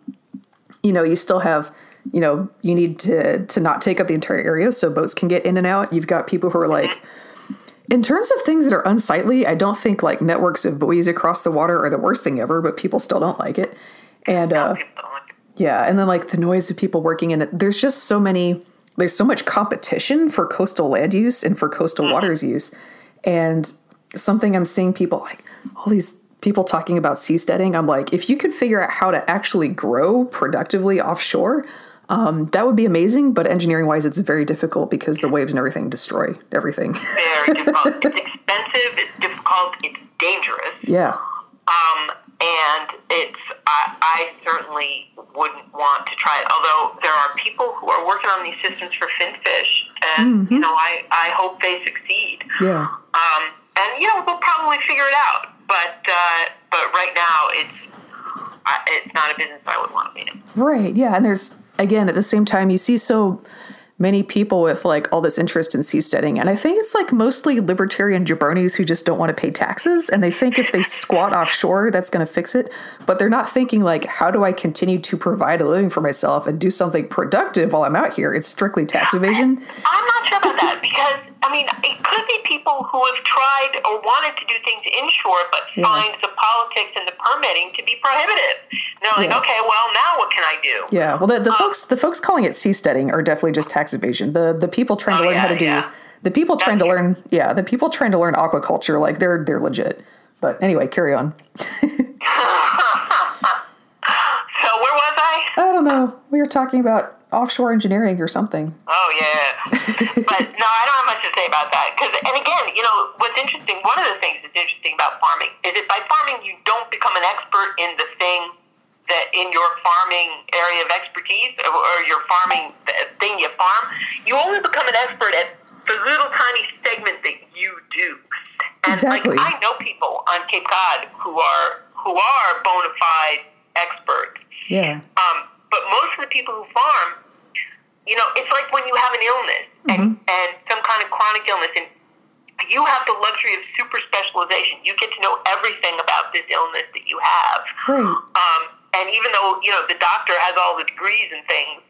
you know, you still have. You know, you need to to not take up the entire area so boats can get in and out. You've got people who are like, in terms of things that are unsightly, I don't think like networks of buoys across the water are the worst thing ever, but people still don't like it. And uh, People don't like it. yeah, and then like the noise of people working in it. There's just so many. There's so much competition for coastal land use and for coastal waters use, and something I'm seeing people like all these people talking about seasteading. I'm like, if you could figure out how to actually grow productively offshore. Um, that would be amazing, but engineering wise, it's very difficult because the waves and everything destroy everything. Very difficult. it's expensive. It's difficult. It's dangerous. yeah. Um, and it's I, I certainly wouldn't want to try it. Although there are people who are working on these systems for finfish, and you know I, I hope they succeed. Yeah. Um, and you know we'll probably figure it out. But uh, but right now it's. It's not a business I would want to be in. Right. Yeah. And there's, again, at the same time, you see so many people with like all this interest in seasteading. And I think it's like mostly libertarian jabronis who just don't want to pay taxes. And they think if they squat offshore, that's going to fix it. But they're not thinking like, how do I continue to provide a living for myself and do something productive while I'm out here? It's strictly tax evasion. that because I mean it could be people who have tried or wanted to do things inshore, but find the politics and the permitting to be prohibitive. And they're like, Yeah. okay, well now what can I do? Yeah. Well, the, the um, folks, the folks calling it seasteading are definitely just tax evasion. The, the people trying oh, to Oh, learn how yeah, to do, the people trying to That's learn, yeah, the people trying to learn aquaculture, like they're, they're legit. But anyway, carry on. Was I? I don't know. We were talking about offshore engineering or something. Oh yeah, but no, I don't have much to say about that. Because and again, you know, what's interesting. One of the things that's interesting about farming is that by farming you don't become an expert in the thing that in your farming area of expertise or, or your farming thing you farm. You only become an expert at the little tiny segment that you do. And Exactly. like I know people on Cape Cod who are who are bona fide experts. Yeah. Um, but most of the people who farm, you know, it's like when you have an illness and, and some kind of chronic illness, and you have the luxury of super specialization. You get to know everything about this illness that you have. Right. Um, and even though you know the doctor has all the degrees and things,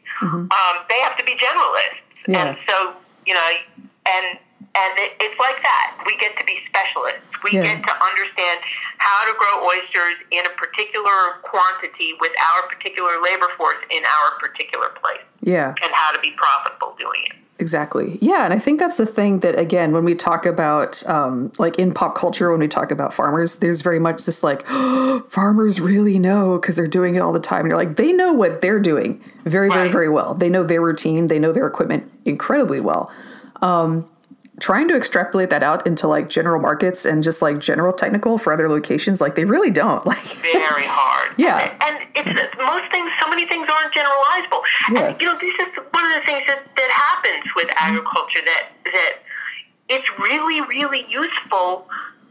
um, they have to be generalists. Yeah. And so you know, and and it, it's like that. We get to be specialists. We Yeah. get to understand how to grow oysters in a particular quantity with our particular labor force in our particular place, Yeah. and how to be profitable doing it. Exactly. Yeah, and I think that's the thing that again, when we talk about um, like in pop culture, when we talk about farmers, there's very much this like farmers really know because they're doing it all the time. And you're like, they know what they're doing very, very, very well. They know their routine. They know their equipment incredibly well. Um, trying to extrapolate that out into like general markets and just like general technical for other locations, like they really don't. Like, very hard. Yeah. And, and it's most things, so many things aren't generalizable. Yeah. And you know, this is one of the things that, that happens with agriculture that that it's really, really useful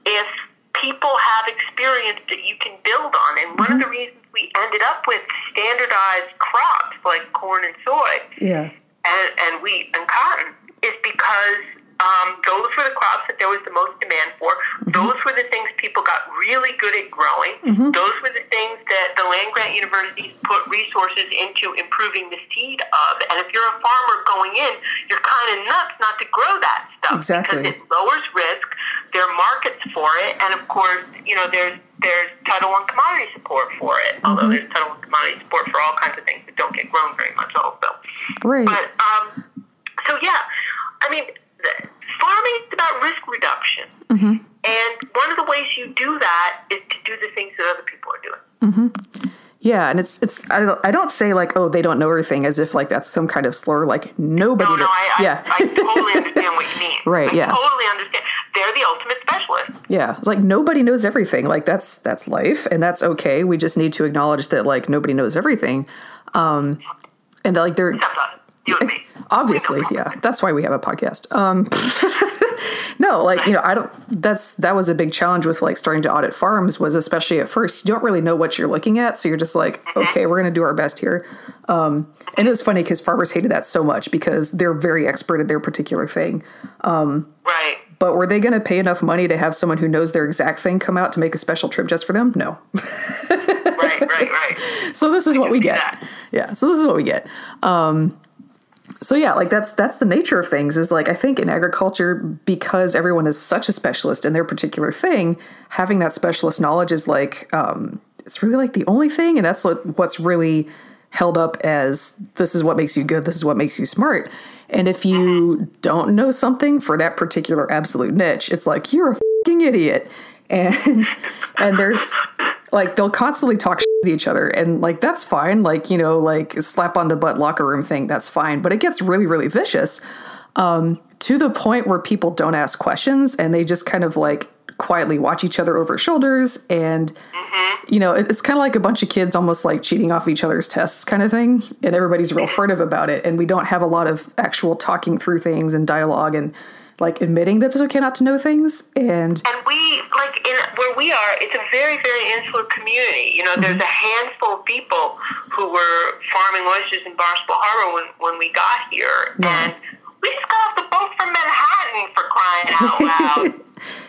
if people have experience that you can build on. And one of the mm-hmm. reasons we ended up with standardized crops like corn and soy yeah, and, and wheat and cotton is because um, those were the crops that there was the most demand for. Mm-hmm. Those were the things people got really good at growing. Mm-hmm. Those were the things that the land grant universities put resources into improving the seed of. And if you're a farmer going in, you're kind of nuts not to grow that stuff exactly. because it lowers risk. There are markets for it, and of course, you know, there's there's Title One commodity support for it. Mm-hmm. Although there's Title One commodity support for all kinds of things that don't get grown very much, also. Right. But um, so yeah, I mean farming is about risk reduction. Mm-hmm. And one of the ways you do that is to do the things that other people are doing. Mm-hmm. Yeah, and it's it's I don't I don't say like oh they don't know everything as if like that's some kind of slur like nobody. No, no, I, yeah. I, totally understand what you mean. Right. I yeah. Totally understand. They're the ultimate specialist. Yeah, it's like nobody knows everything. Like that's that's life, and that's okay. We just need to acknowledge that like nobody knows everything, um, and like they're. Except us. Obviously, yeah. That's why we have a podcast. Um, no, like you know, I don't. That's that was a big challenge with like starting to audit farms. Was especially at first, you don't really know what you're looking at, so you're just like, mm-hmm. okay, we're going to do our best here. Um, and it was funny because farmers hated that so much because they're very expert at their particular thing. Um, right. But were they going to pay enough money to have someone who knows their exact thing come out to make a special trip just for them? No. right, right, right. So this is what we get. Yeah. So this is what we get. Um, so yeah like that's that's the nature of things is like i think in agriculture because everyone is such a specialist in their particular thing having that specialist knowledge is like um, it's really like the only thing and that's what's really held up as this is what makes you good this is what makes you smart. And if you don't know something for that particular absolute niche it's like you're a fucking idiot. And and there's like they'll constantly talk each other. And like that's fine. Like you know like slap on the butt locker room thing that's fine. But it gets really really vicious um, to the point where people don't ask questions and they just kind of like quietly watch each other over shoulders. And mm-hmm. you know it, it's kind of like a bunch of kids almost like cheating off each other's tests kind of thing. And everybody's real furtive about it. And we don't have a lot of actual talking through things and dialogue and like admitting that it's okay not to know things and and we like in where we are it's a very very insular community you know mm-hmm. there's a handful of people who were farming oysters in barnstable harbor when, when we got here yeah. and we just got off the boat from manhattan for crying out loud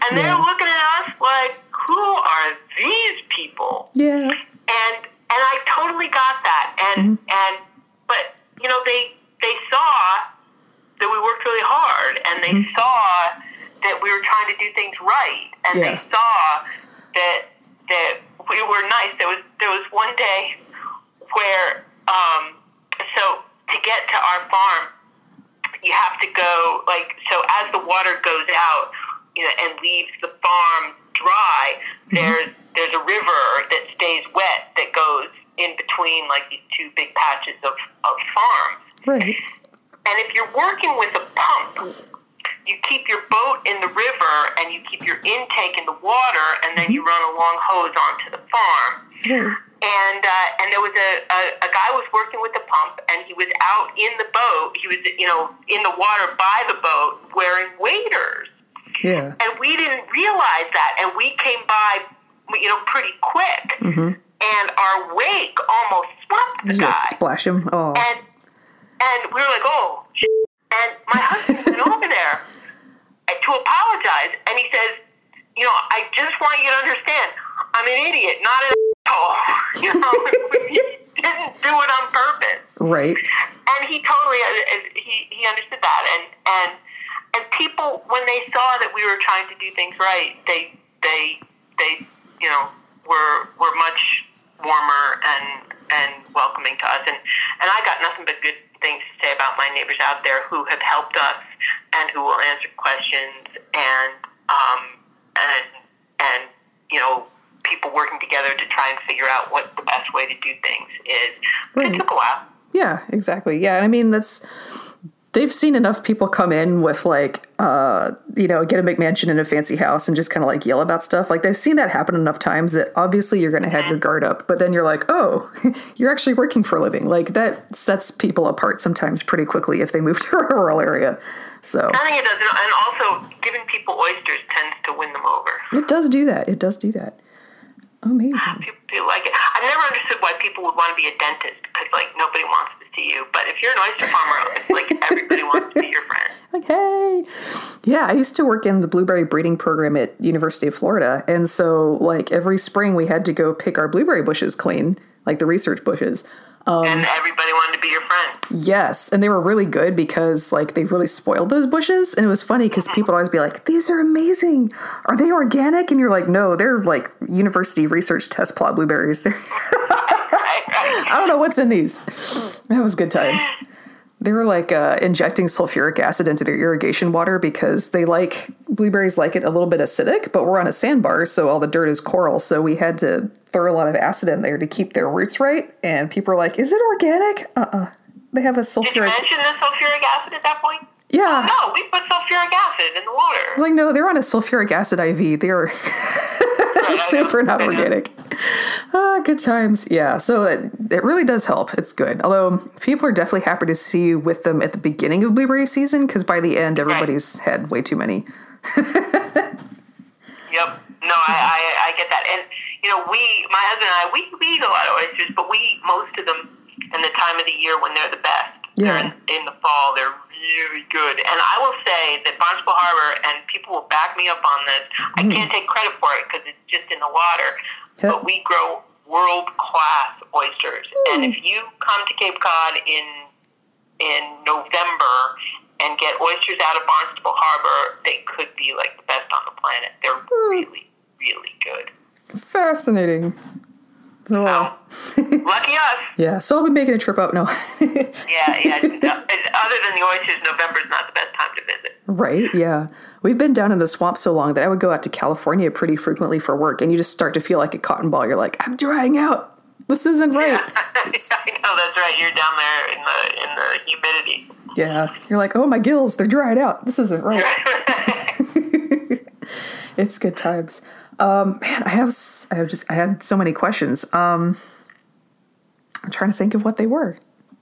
and they're looking at us like who are these people yeah and and i totally got that and mm-hmm. and but you know they they saw that we worked really hard and they mm-hmm. saw that we were trying to do things right and yeah. they saw that that we were nice. There was there was one day where um, so to get to our farm you have to go like so as the water goes out you know and leaves the farm dry mm-hmm. there's there's a river that stays wet that goes in between like these two big patches of, of farms right and if you're working with a pump, you keep your boat in the river and you keep your intake in the water, and then you run a long hose onto the farm. Yeah. And uh, and there was a, a a guy was working with the pump, and he was out in the boat. He was you know in the water by the boat wearing waders. Yeah. And we didn't realize that, and we came by, you know, pretty quick. Mm-hmm. And our wake almost swept the Just guy. splash him. Oh. And and we were like, oh, and my husband went over there to apologize. And he says, you know, I just want you to understand, I'm an idiot, not an asshole. You know, he didn't do it on purpose. Right. And he totally, uh, uh, he, he understood that. And, and, and people, when they saw that we were trying to do things right, they, they, they, you know, were, were much warmer and, and welcoming to us. And, and I got nothing but good things to say about my neighbors out there who have helped us and who will answer questions and um, and and you know people working together to try and figure out what the best way to do things is. But right. it took a while. Yeah, exactly. Yeah, I mean that's they've seen enough people come in with like uh you know get a mcmansion in a fancy house and just kind of like yell about stuff. Like they've seen that happen enough times that obviously you're going to have your guard up but then you're like oh you're actually working for a living. Like that sets people apart sometimes pretty quickly if they move to a rural area. So i think it does and also giving people oysters tends to win them over. It does do that. It does do that. Amazing. people, people like it. I've never understood why people would want to be a dentist because like nobody wants to you. But if you're an oyster farmer, it's like everybody wants to be your friend. Like, hey. Yeah, I used to work in the blueberry breeding program at University of Florida. And so like every spring we had to go pick our blueberry bushes clean, like the research bushes. Um, and everybody wanted to be your friend. Yes, and they were really good because like they really spoiled those bushes, and it was funny because people would always be like, "These are amazing. Are they organic?" And you're like, "No, they're like university research test plot blueberries. They're I don't know what's in these." That was good times. They were like uh, injecting sulfuric acid into their irrigation water because they like blueberries like it a little bit acidic, but we're on a sandbar, so all the dirt is coral. So we had to throw a lot of acid in there to keep their roots right. And people are like, "Is it organic?" Uh uh-uh. uh They have a sulfuric. Did you mention the sulfuric acid at that point? Yeah. Oh, no, we put sulfuric acid in the water. Like, no, they're on a sulfuric acid IV. They're super not organic. Ah, good times. Yeah. So it, it really does help. It's good. Although people are definitely happy to see you with them at the beginning of blueberry season because by the end, everybody's right. had way too many. yep. No, I, I, I get that. And, you know, we, my husband and I, we, we eat a lot of oysters, but we eat most of them in the time of the year when they're the best. Yeah. In, in, the fall, they're really good. And I will say that Barnstable Harbor, and people will back me up on this, mm. I can't take credit for it because it's just in the water. But we grow world class oysters. Mm. And if you come to Cape Cod in in November and get oysters out of Barnstable Harbor, they could be like the best on the planet. They're mm. really, really good. Fascinating. So, uh, lucky us. Yeah, so I'll be making a trip up. No. yeah, yeah. Other than the oysters, November's not the best time to visit. Right. Yeah, we've been down in the swamp so long that I would go out to California pretty frequently for work, and you just start to feel like a cotton ball. You're like, I'm drying out. This isn't right. Yeah. I know that's right. You're down there in the in the humidity. Yeah, you're like, oh my gills, they're dried out. This isn't right. it's good times. Um, man, I have I have just I had so many questions. Um, I'm trying to think of what they were.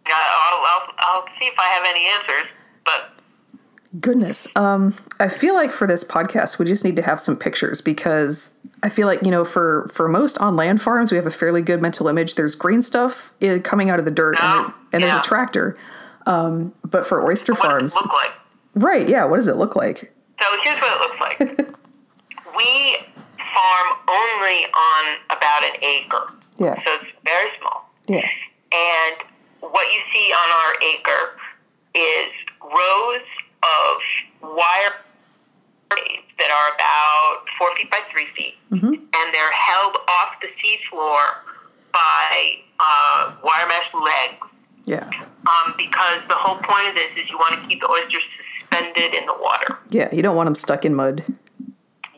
Yeah, I'll, I'll, I'll see if I have any answers, but goodness, um, I feel like for this podcast we just need to have some pictures because I feel like you know for for most on land farms we have a fairly good mental image. There's green stuff coming out of the dirt, and, there's, and yeah. there's a tractor. Um, but for oyster what farms, look like? right? Yeah, what does it look like? So here's what it looks like. we farm only on about an acre. Yeah. So it's very small. Yeah. And what you see on our acre is rows of wire that are about four feet by three feet, mm-hmm. and they're held off the seafloor by uh, wire mesh legs. Yeah. Um, because the whole point of this is you want to keep the oysters suspended in the water. Yeah, you don't want them stuck in mud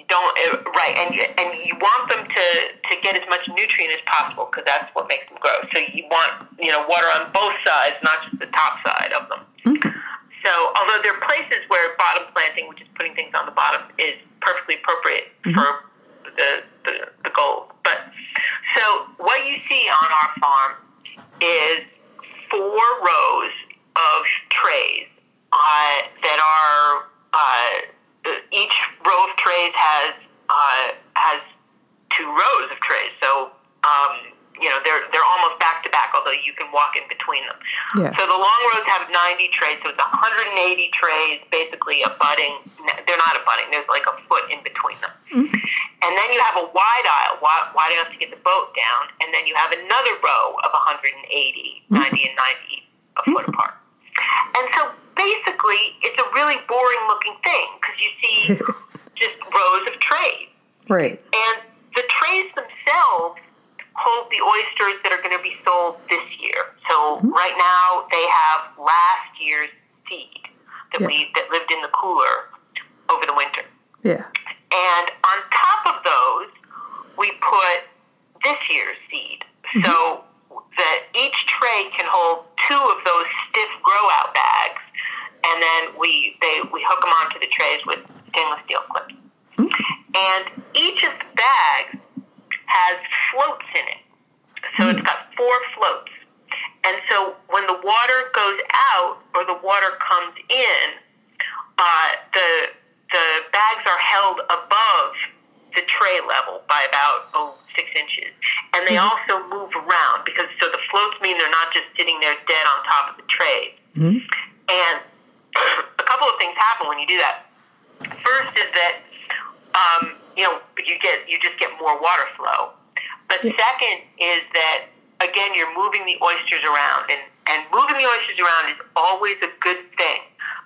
don't uh, right, and you, and you want them to to get as much nutrient as possible because that's what makes them grow. So you want you know water on both sides, not just the top side of them. Mm-hmm. So although there are places where bottom planting, which is putting things on the bottom, is perfectly appropriate mm-hmm. for the, the the goals, but so what you see on our farm is four rows of trays uh, that are. Uh, each row of trays has uh, has two rows of trays. So um, you know they're they're almost back to back, although you can walk in between them. Yeah. So the long rows have 90 trays, so it's 180 trays, basically abutting. They're not abutting. There's like a foot in between them. Mm-hmm. And then you have a wide aisle, wide, wide enough to get the boat down, and then you have another row of 180, mm-hmm. 90 and 90 a foot mm-hmm. apart. And so basically, it's a really boring looking thing because you see just rows of trays. Right. And the trays themselves hold the oysters that are going to be sold this year. So mm-hmm. right now they have last year's seed that yeah. we that lived in the cooler over the winter. Yeah. And on top of those, we put this year's seed. Mm-hmm. So that each tray can hold two of those stiff grow out bags and then we they we hook them onto the trays with stainless steel clips. Mm-hmm. And each of the bags has floats in it, so mm-hmm. it's got four floats. And so when the water goes out or the water comes in, uh, the the bags are held above the tray level by about oh six inches. And they also move around because so the floats mean they're not just sitting there dead on top of the trays. And a couple of things happen when you do that. First is that um, you know you get you just get more water flow. But second is that again you're moving the oysters around, and and moving the oysters around is always a good thing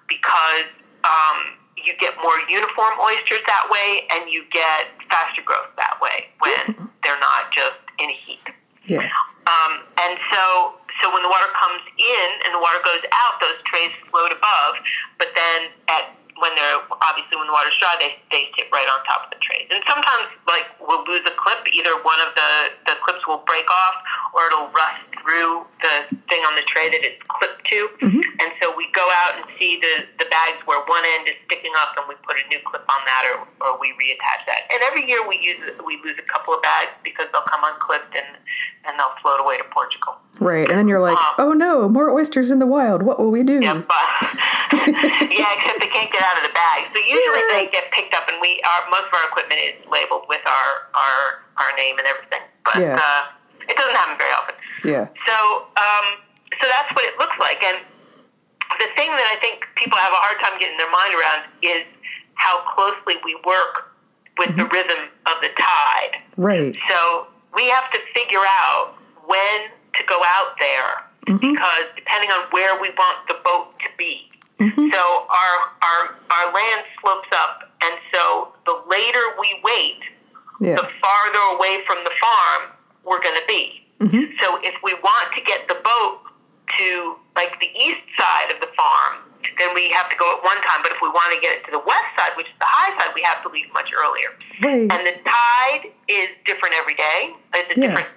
because um, you get more uniform oysters that way, and you get faster growth that way when they're not just in a heap. Yeah. Um, and so, so when the water comes in and the water goes out, those trays float above. But then, at when they're obviously when the water's dry, they they sit right on top of the trays. And sometimes, like we'll lose a clip. Either one of the the clips will break off, or it'll rust through the thing on the tray that it's clipped to. Mm-hmm. And so we go out and see the the bags where one end is sticking up, and we put a new clip on that, or or we reattach that. And every year we use we lose a couple of bags because they'll come unclipped and and they'll float away to Portugal. Right. And then you're like, um, oh no, more oysters in the wild. What will we do? Yeah, except they can't get out of the bag. So usually Yeah. they get picked up, and we our most of our equipment is labeled with our our our name and everything. But Yeah. uh, it doesn't happen very often. Yeah. So um, so that's what it looks like. And the thing that I think people have a hard time getting their mind around is how closely we work with the rhythm of the tide. Right. So we have to figure out when to go out there because depending on where we want the boat to be. Mm-hmm. So our our our land slopes up, and so the later we wait, Yeah. the farther away from the farm we're going to be. Mm-hmm. So if we want to get the boat to like the east side of the farm, then we have to go at one time. But if we want to get it to the west side, which is the high side, we have to leave much earlier. Right. And the tide is different every day. It's a Yeah. different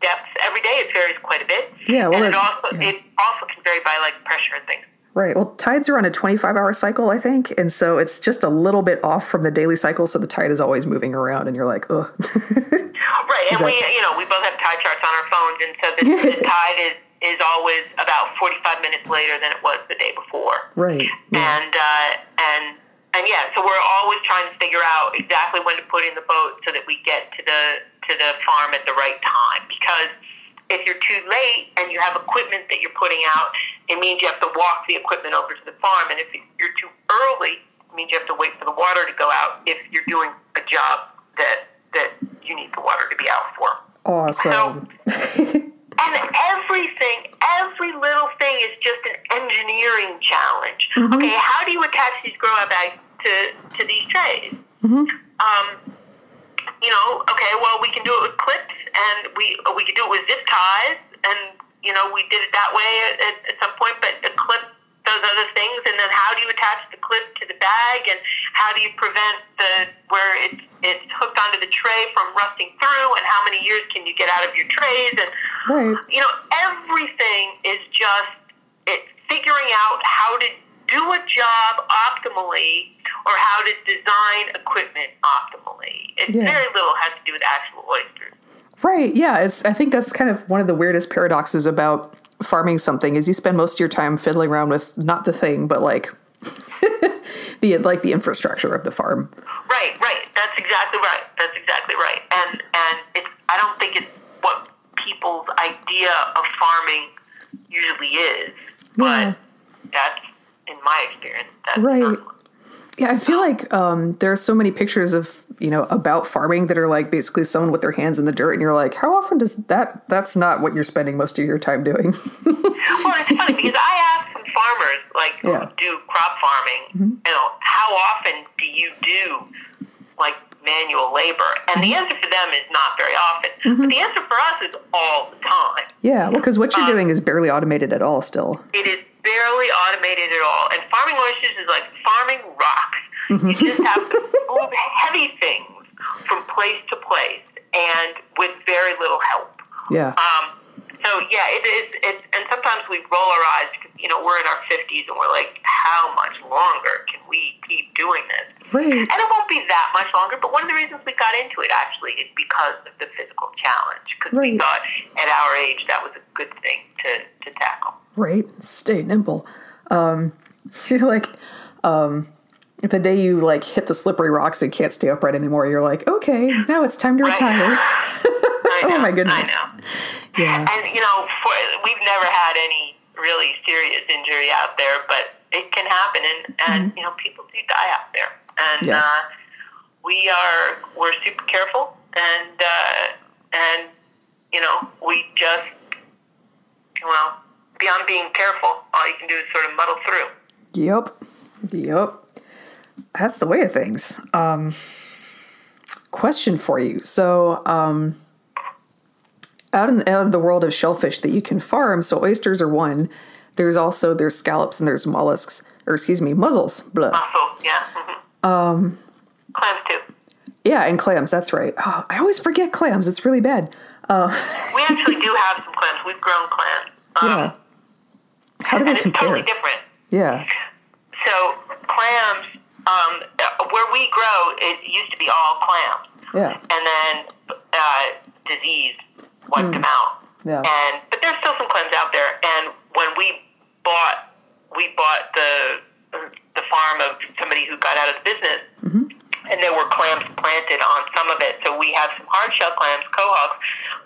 depth every day. It varies quite a bit. Yeah, well, and it it- also yeah. it also can vary by like pressure and things. Right. Well, tides are on a 25 hour cycle, I think. And so it's just a little bit off from the daily cycle. So the tide is always moving around and you're like, ugh. Right, and we you know we both have tide charts on our phones, and so the, the tide is is always about forty five minutes later than it was the day before. right. Yeah. and uh, and and yeah, so we're always trying to figure out exactly when to put in the boat so that we get to the to the farm at the right time. Because if you're too late and you have equipment that you're putting out, it means you have to walk the equipment over to the farm. And if you're too early, it means you have to wait for the water to go out. If you're doing a job that that you need the water to be out for. Awesome. And everything, every little thing is just an engineering challenge. Okay, how do you attach these grow out bags to, to these trays? Um, you know, okay, well, we can do it with clips, and we we can do it with zip ties, and you know, we did it that way at, at, some point. But a clip does other things, and then how do you attach the clip to the bag, and how do you prevent the where it's it's hooked onto the tray from rusting through, and how many years can you get out of your trays, and right. you know, everything is just it's figuring out how to do a job optimally or how to design equipment optimally. It Yeah. very little has to do with actual oysters. Right. Yeah. It's. I think that's kind of one of the weirdest paradoxes about farming something is you spend most of your time fiddling around with not the thing, but like the like the infrastructure of the farm. Right, right. That's exactly right. That's exactly right. And and it's I don't think it's what people's idea of farming usually is, Yeah. but that's in my experience. That's Right. Yeah, I feel like um, there are so many pictures of you know about farming that are like basically someone with their hands in the dirt, and you're like, how often does that? That's not what you're spending most of your time doing. Well, it's funny because I ask some farmers, like Yeah. Mm-hmm. who do crop farming, you know, how often do you do like manual labor? And the Mm-hmm. answer for them is not very often. But the answer for us is all the time. yeah, well, because what you're Um, doing is barely automated at all. Still, It is barely automated at all. And farming oysters is like farming rocks. You just have to move heavy things from place to place and with very little help. yeah, Um, so yeah, it is. It's and sometimes we roll our eyes because you know we're in our fifties and we're like, how much longer can we keep doing this? right, And it won't be that much longer. But one of the reasons we got into it actually is because of the physical challenge. Because we thought at our age that was a good thing to to tackle. Right. Stay nimble. Um, like, um, the day you like hit the slippery rocks and can't stay upright anymore, you're like, okay, now it's time to retire. Oh my goodness. I know. yeah. And you know, for, we've never had any really serious injury out there, but it can happen, and and you know, people do die out there, and Mm-hmm. Yeah. uh, we are we're super careful, and uh, and you know, we just well beyond being careful, all you can do is sort of muddle through. Yep. Yep. That's the way of things. Um, question for you. So, um, out in out of the world of shellfish that you can farm, so oysters are one. There's also there's scallops and there's mollusks, or excuse me, mussels. Blah. Mussel, yeah. hmm Um, clams too. Yeah, and clams. That's right. Oh, I always forget clams. It's really bad. We actually do have some clams. We've grown clams. Um, Yeah. How do they and it's compare? totally different. Yeah. So clams, um, where we grow, it used to be all clams, Yeah. and then uh, disease wiped them out. Yeah. And but there's still some clams out there. And when we bought, we bought the the farm of somebody who got out of the business. Mm-hmm. And there were clams planted on some of it, so we have some hard shell clams, quahogs,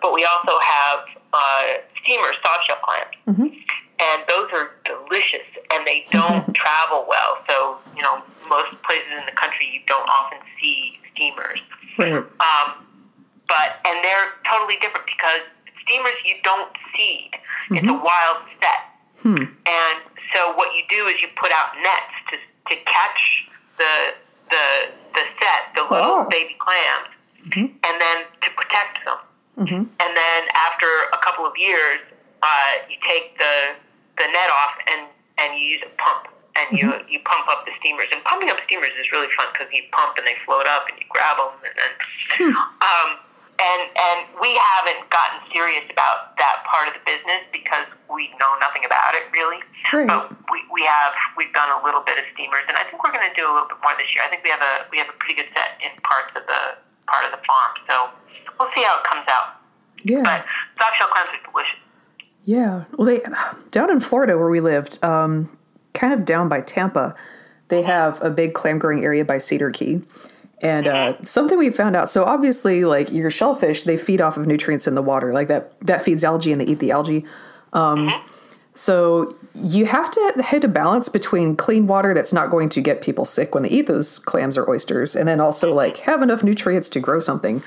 but we also have uh, steamer soft shell clams Mm-hmm. And those are delicious and they don't travel well. So, you know, most places in the country you don't often see steamers. Right. Um, but, and they're totally different because steamers you don't seed. It's a wild set. And so what you do is you put out nets to, to catch the, the, the set, the little Oh. baby clams, and then to protect them. And then after a couple of years, uh, you take the the net off and and you use a pump and you you pump up the steamers. And pumping up steamers is really fun because you pump and they float up and you grab them and then um, and and we haven't gotten serious about that part of the business because we know nothing about it really. Right. But we, we have we've done a little bit of steamers and I think we're going to do a little bit more this year. I think we have a we have a pretty good set in parts of the part of the farm. So we'll see how it comes out. Yeah. But soft shell clams are delicious. Yeah. Well, they down in Florida where we lived, um, kind of down by Tampa, they have a big clam growing area by Cedar Key. And uh, something we found out. So obviously, like your shellfish, they feed off of nutrients in the water, like that. That feeds algae, and they eat the algae. Um, So you have to hit a balance between clean water that's not going to get people sick when they eat those clams or oysters, and then also like have enough nutrients to grow something.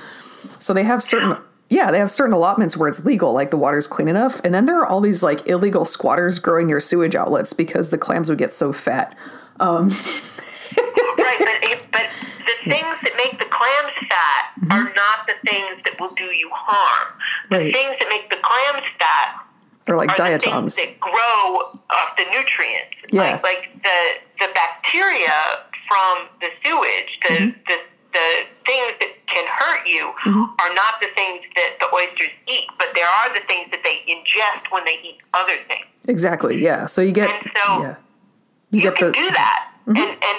So they have certain yeah, they have certain allotments where it's legal, like the water's clean enough, and then there are all these like illegal squatters growing near sewage outlets because the clams would get so fat. Um. right, but, it, but the things that make the clams fat are not the things that will do you harm. The Right. things that make the clams fat They're like are the things diatoms. that grow off the nutrients. Yeah. Like, like the the bacteria from the sewage, the, Mm-hmm. the the things that can hurt you are not the things that the oysters eat, but there are the things that they ingest when they eat other things. Exactly. Yeah. So you get And so- yeah, you, You get can the do that. And and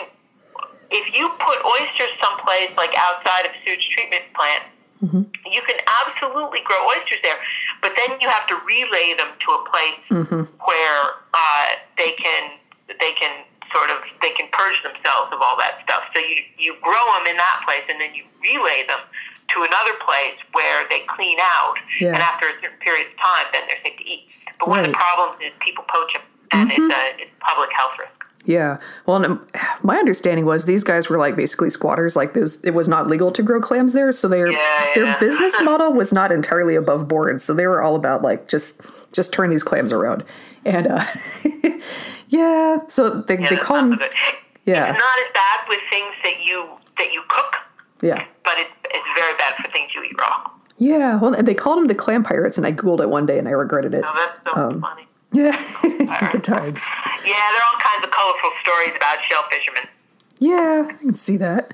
if you put oysters someplace like outside of sewage treatment plant, Mm-hmm. you can absolutely grow oysters there. But then you have to relay them to a place Mm-hmm. where uh, they can they can sort of they can purge themselves of all that stuff. So you you grow them in that place, and then you relay them to another place where they clean out. Yeah. And after a certain period of time, then they're safe to eat. But one of the Mm-hmm. problems is people poach them, and it's a it's a public health risk. yeah. Well, um, my understanding was these guys were like basically squatters. Like this, it was not legal to grow clams there, so their Yeah, their yeah. business model was not entirely above board. So they were all about like just just turn these clams around, and uh, yeah. So they Yeah, they call them yeah. It's not as bad with things that you that you cook, yeah. but it's it's very bad for things you eat raw. Yeah, well, they called them the clam pirates, and I googled it one day, and I regretted it. So that's so Um, funny. Yeah, good times. Yeah, there are all kinds of colorful stories about shell fishermen. Yeah, I can see that.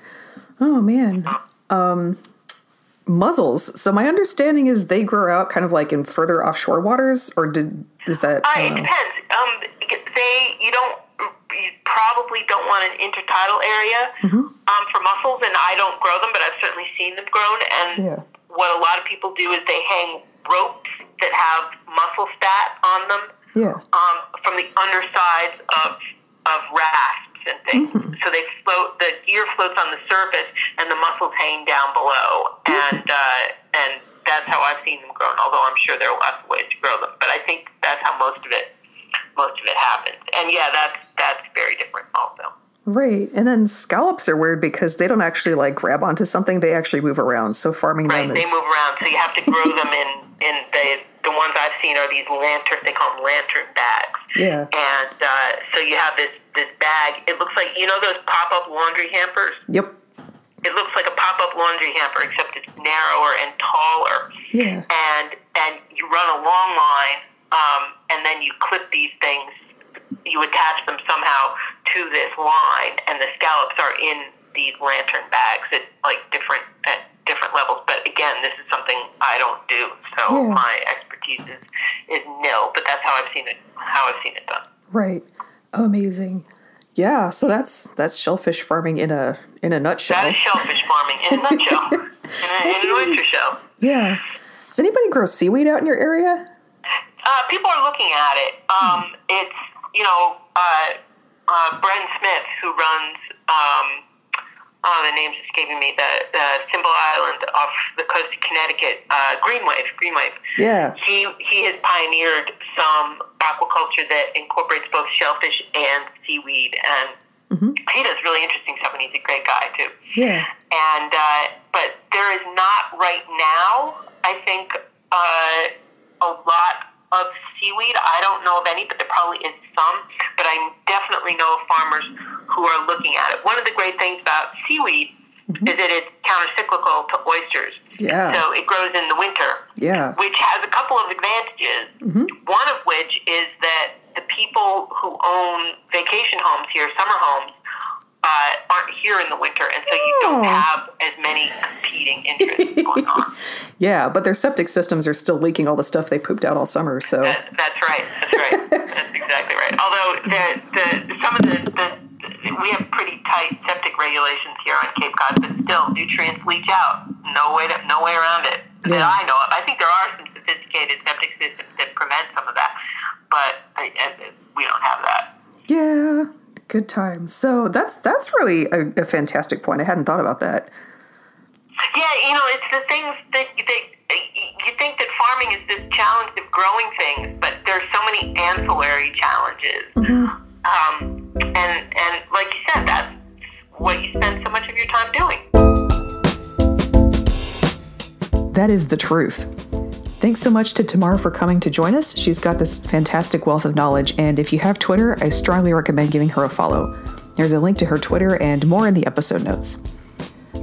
Oh man, um, mussels. So my understanding is they grow out kind of like in further offshore waters, or did is that? Uh, it depends. Um, they you don't you probably don't want an intertidal area Mm-hmm. um, for mussels, and I don't grow them, but I've certainly seen them grown. And Yeah. what a lot of people do is they hang ropes that have mussel stat on them Yeah. um, from the undersides of of rafts. and things. So they float. The gear floats on the surface, and the mussels hang down below, and uh, and that's how I've seen them grown. Although I'm sure there are lots of ways to grow them, but I think that's how most of it most of it happens. And yeah, that's that's very different also. Right. And then scallops are weird because they don't actually like grab onto something, they actually move around. So farming Right, them they move around, so you have to grow them in in the the ones I've seen are these lantern. They call them lantern bags. Yeah. And uh, so you have this this bag. It looks like you know those pop up laundry hampers. Yep. It looks like a pop up laundry hamper, except it's narrower and taller. Yeah. And and you run a long line, um, and then you clip these things. You attach them somehow to this line, and the scallops are in these lantern bags at like different at different levels. But again, this is something I don't do, so Yeah. my expertise is, is nil. But that's how I've seen it. How I've seen it done. Right. Oh, amazing. Yeah, so that's that's shellfish farming in a in a nutshell. is shellfish farming in a nutshell, in a, in an oyster shell. Yeah. Does anybody grow seaweed out in your area? Uh, people are looking at it. Um, it's you know uh, uh, Bren Smith who runs. Um, oh, the name's escaping me. The the Thimble Island off the coast of Connecticut. Uh, Greenwave. Greenwave. Yeah. He he has pioneered some aquaculture that incorporates both shellfish and seaweed, and he does really interesting stuff. And he's a great guy too Yeah. and uh, but there is not right now. I think uh, a lot seaweed. I don't know of any, but there probably is some. But I definitely know of farmers who are looking at it. One of the great things about seaweed mm-hmm. is that it's countercyclical to oysters. Yeah. So it grows in the winter Yeah. which has a couple of advantages. Mm-hmm. One of which is that the people who own vacation homes here, summer homes, uh, aren't here in the winter, and so you don't Oh. have as many competing interests going on. Yeah, but their septic systems are still leaking all the stuff they pooped out all summer, so That, that's right. That's right. That's exactly right. Although the, the some of the, the we have pretty tight septic regulations here on Cape Cod, but still nutrients leach out. No way to, no way around it that I know of. I think there are some sophisticated septic systems that prevent some of that, but I, I, we don't have that. yeah, good times. So that's that's really a, a fantastic point. I hadn't thought about that. Yeah, you know, it's the things that, that you think that farming is this challenge of growing things, but there's so many ancillary challenges. Um, and and like you said, that's what you spend so much of your time doing. That is the truth. Thanks so much to Tamar for coming to join us. She's got this fantastic wealth of knowledge, and if you have Twitter, I strongly recommend giving her a follow. There's a link to her Twitter and more in the episode notes.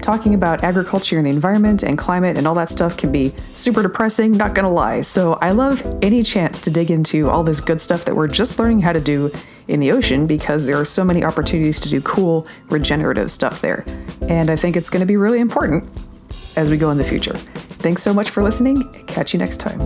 Talking about agriculture and the environment and climate and all that stuff can be super depressing, not gonna lie. So I love any chance to dig into all this good stuff that we're just learning how to do in the ocean because there are so many opportunities to do cool, regenerative stuff there. And I think it's gonna be really important as we go in the future. Thanks so much for listening. Catch you next time.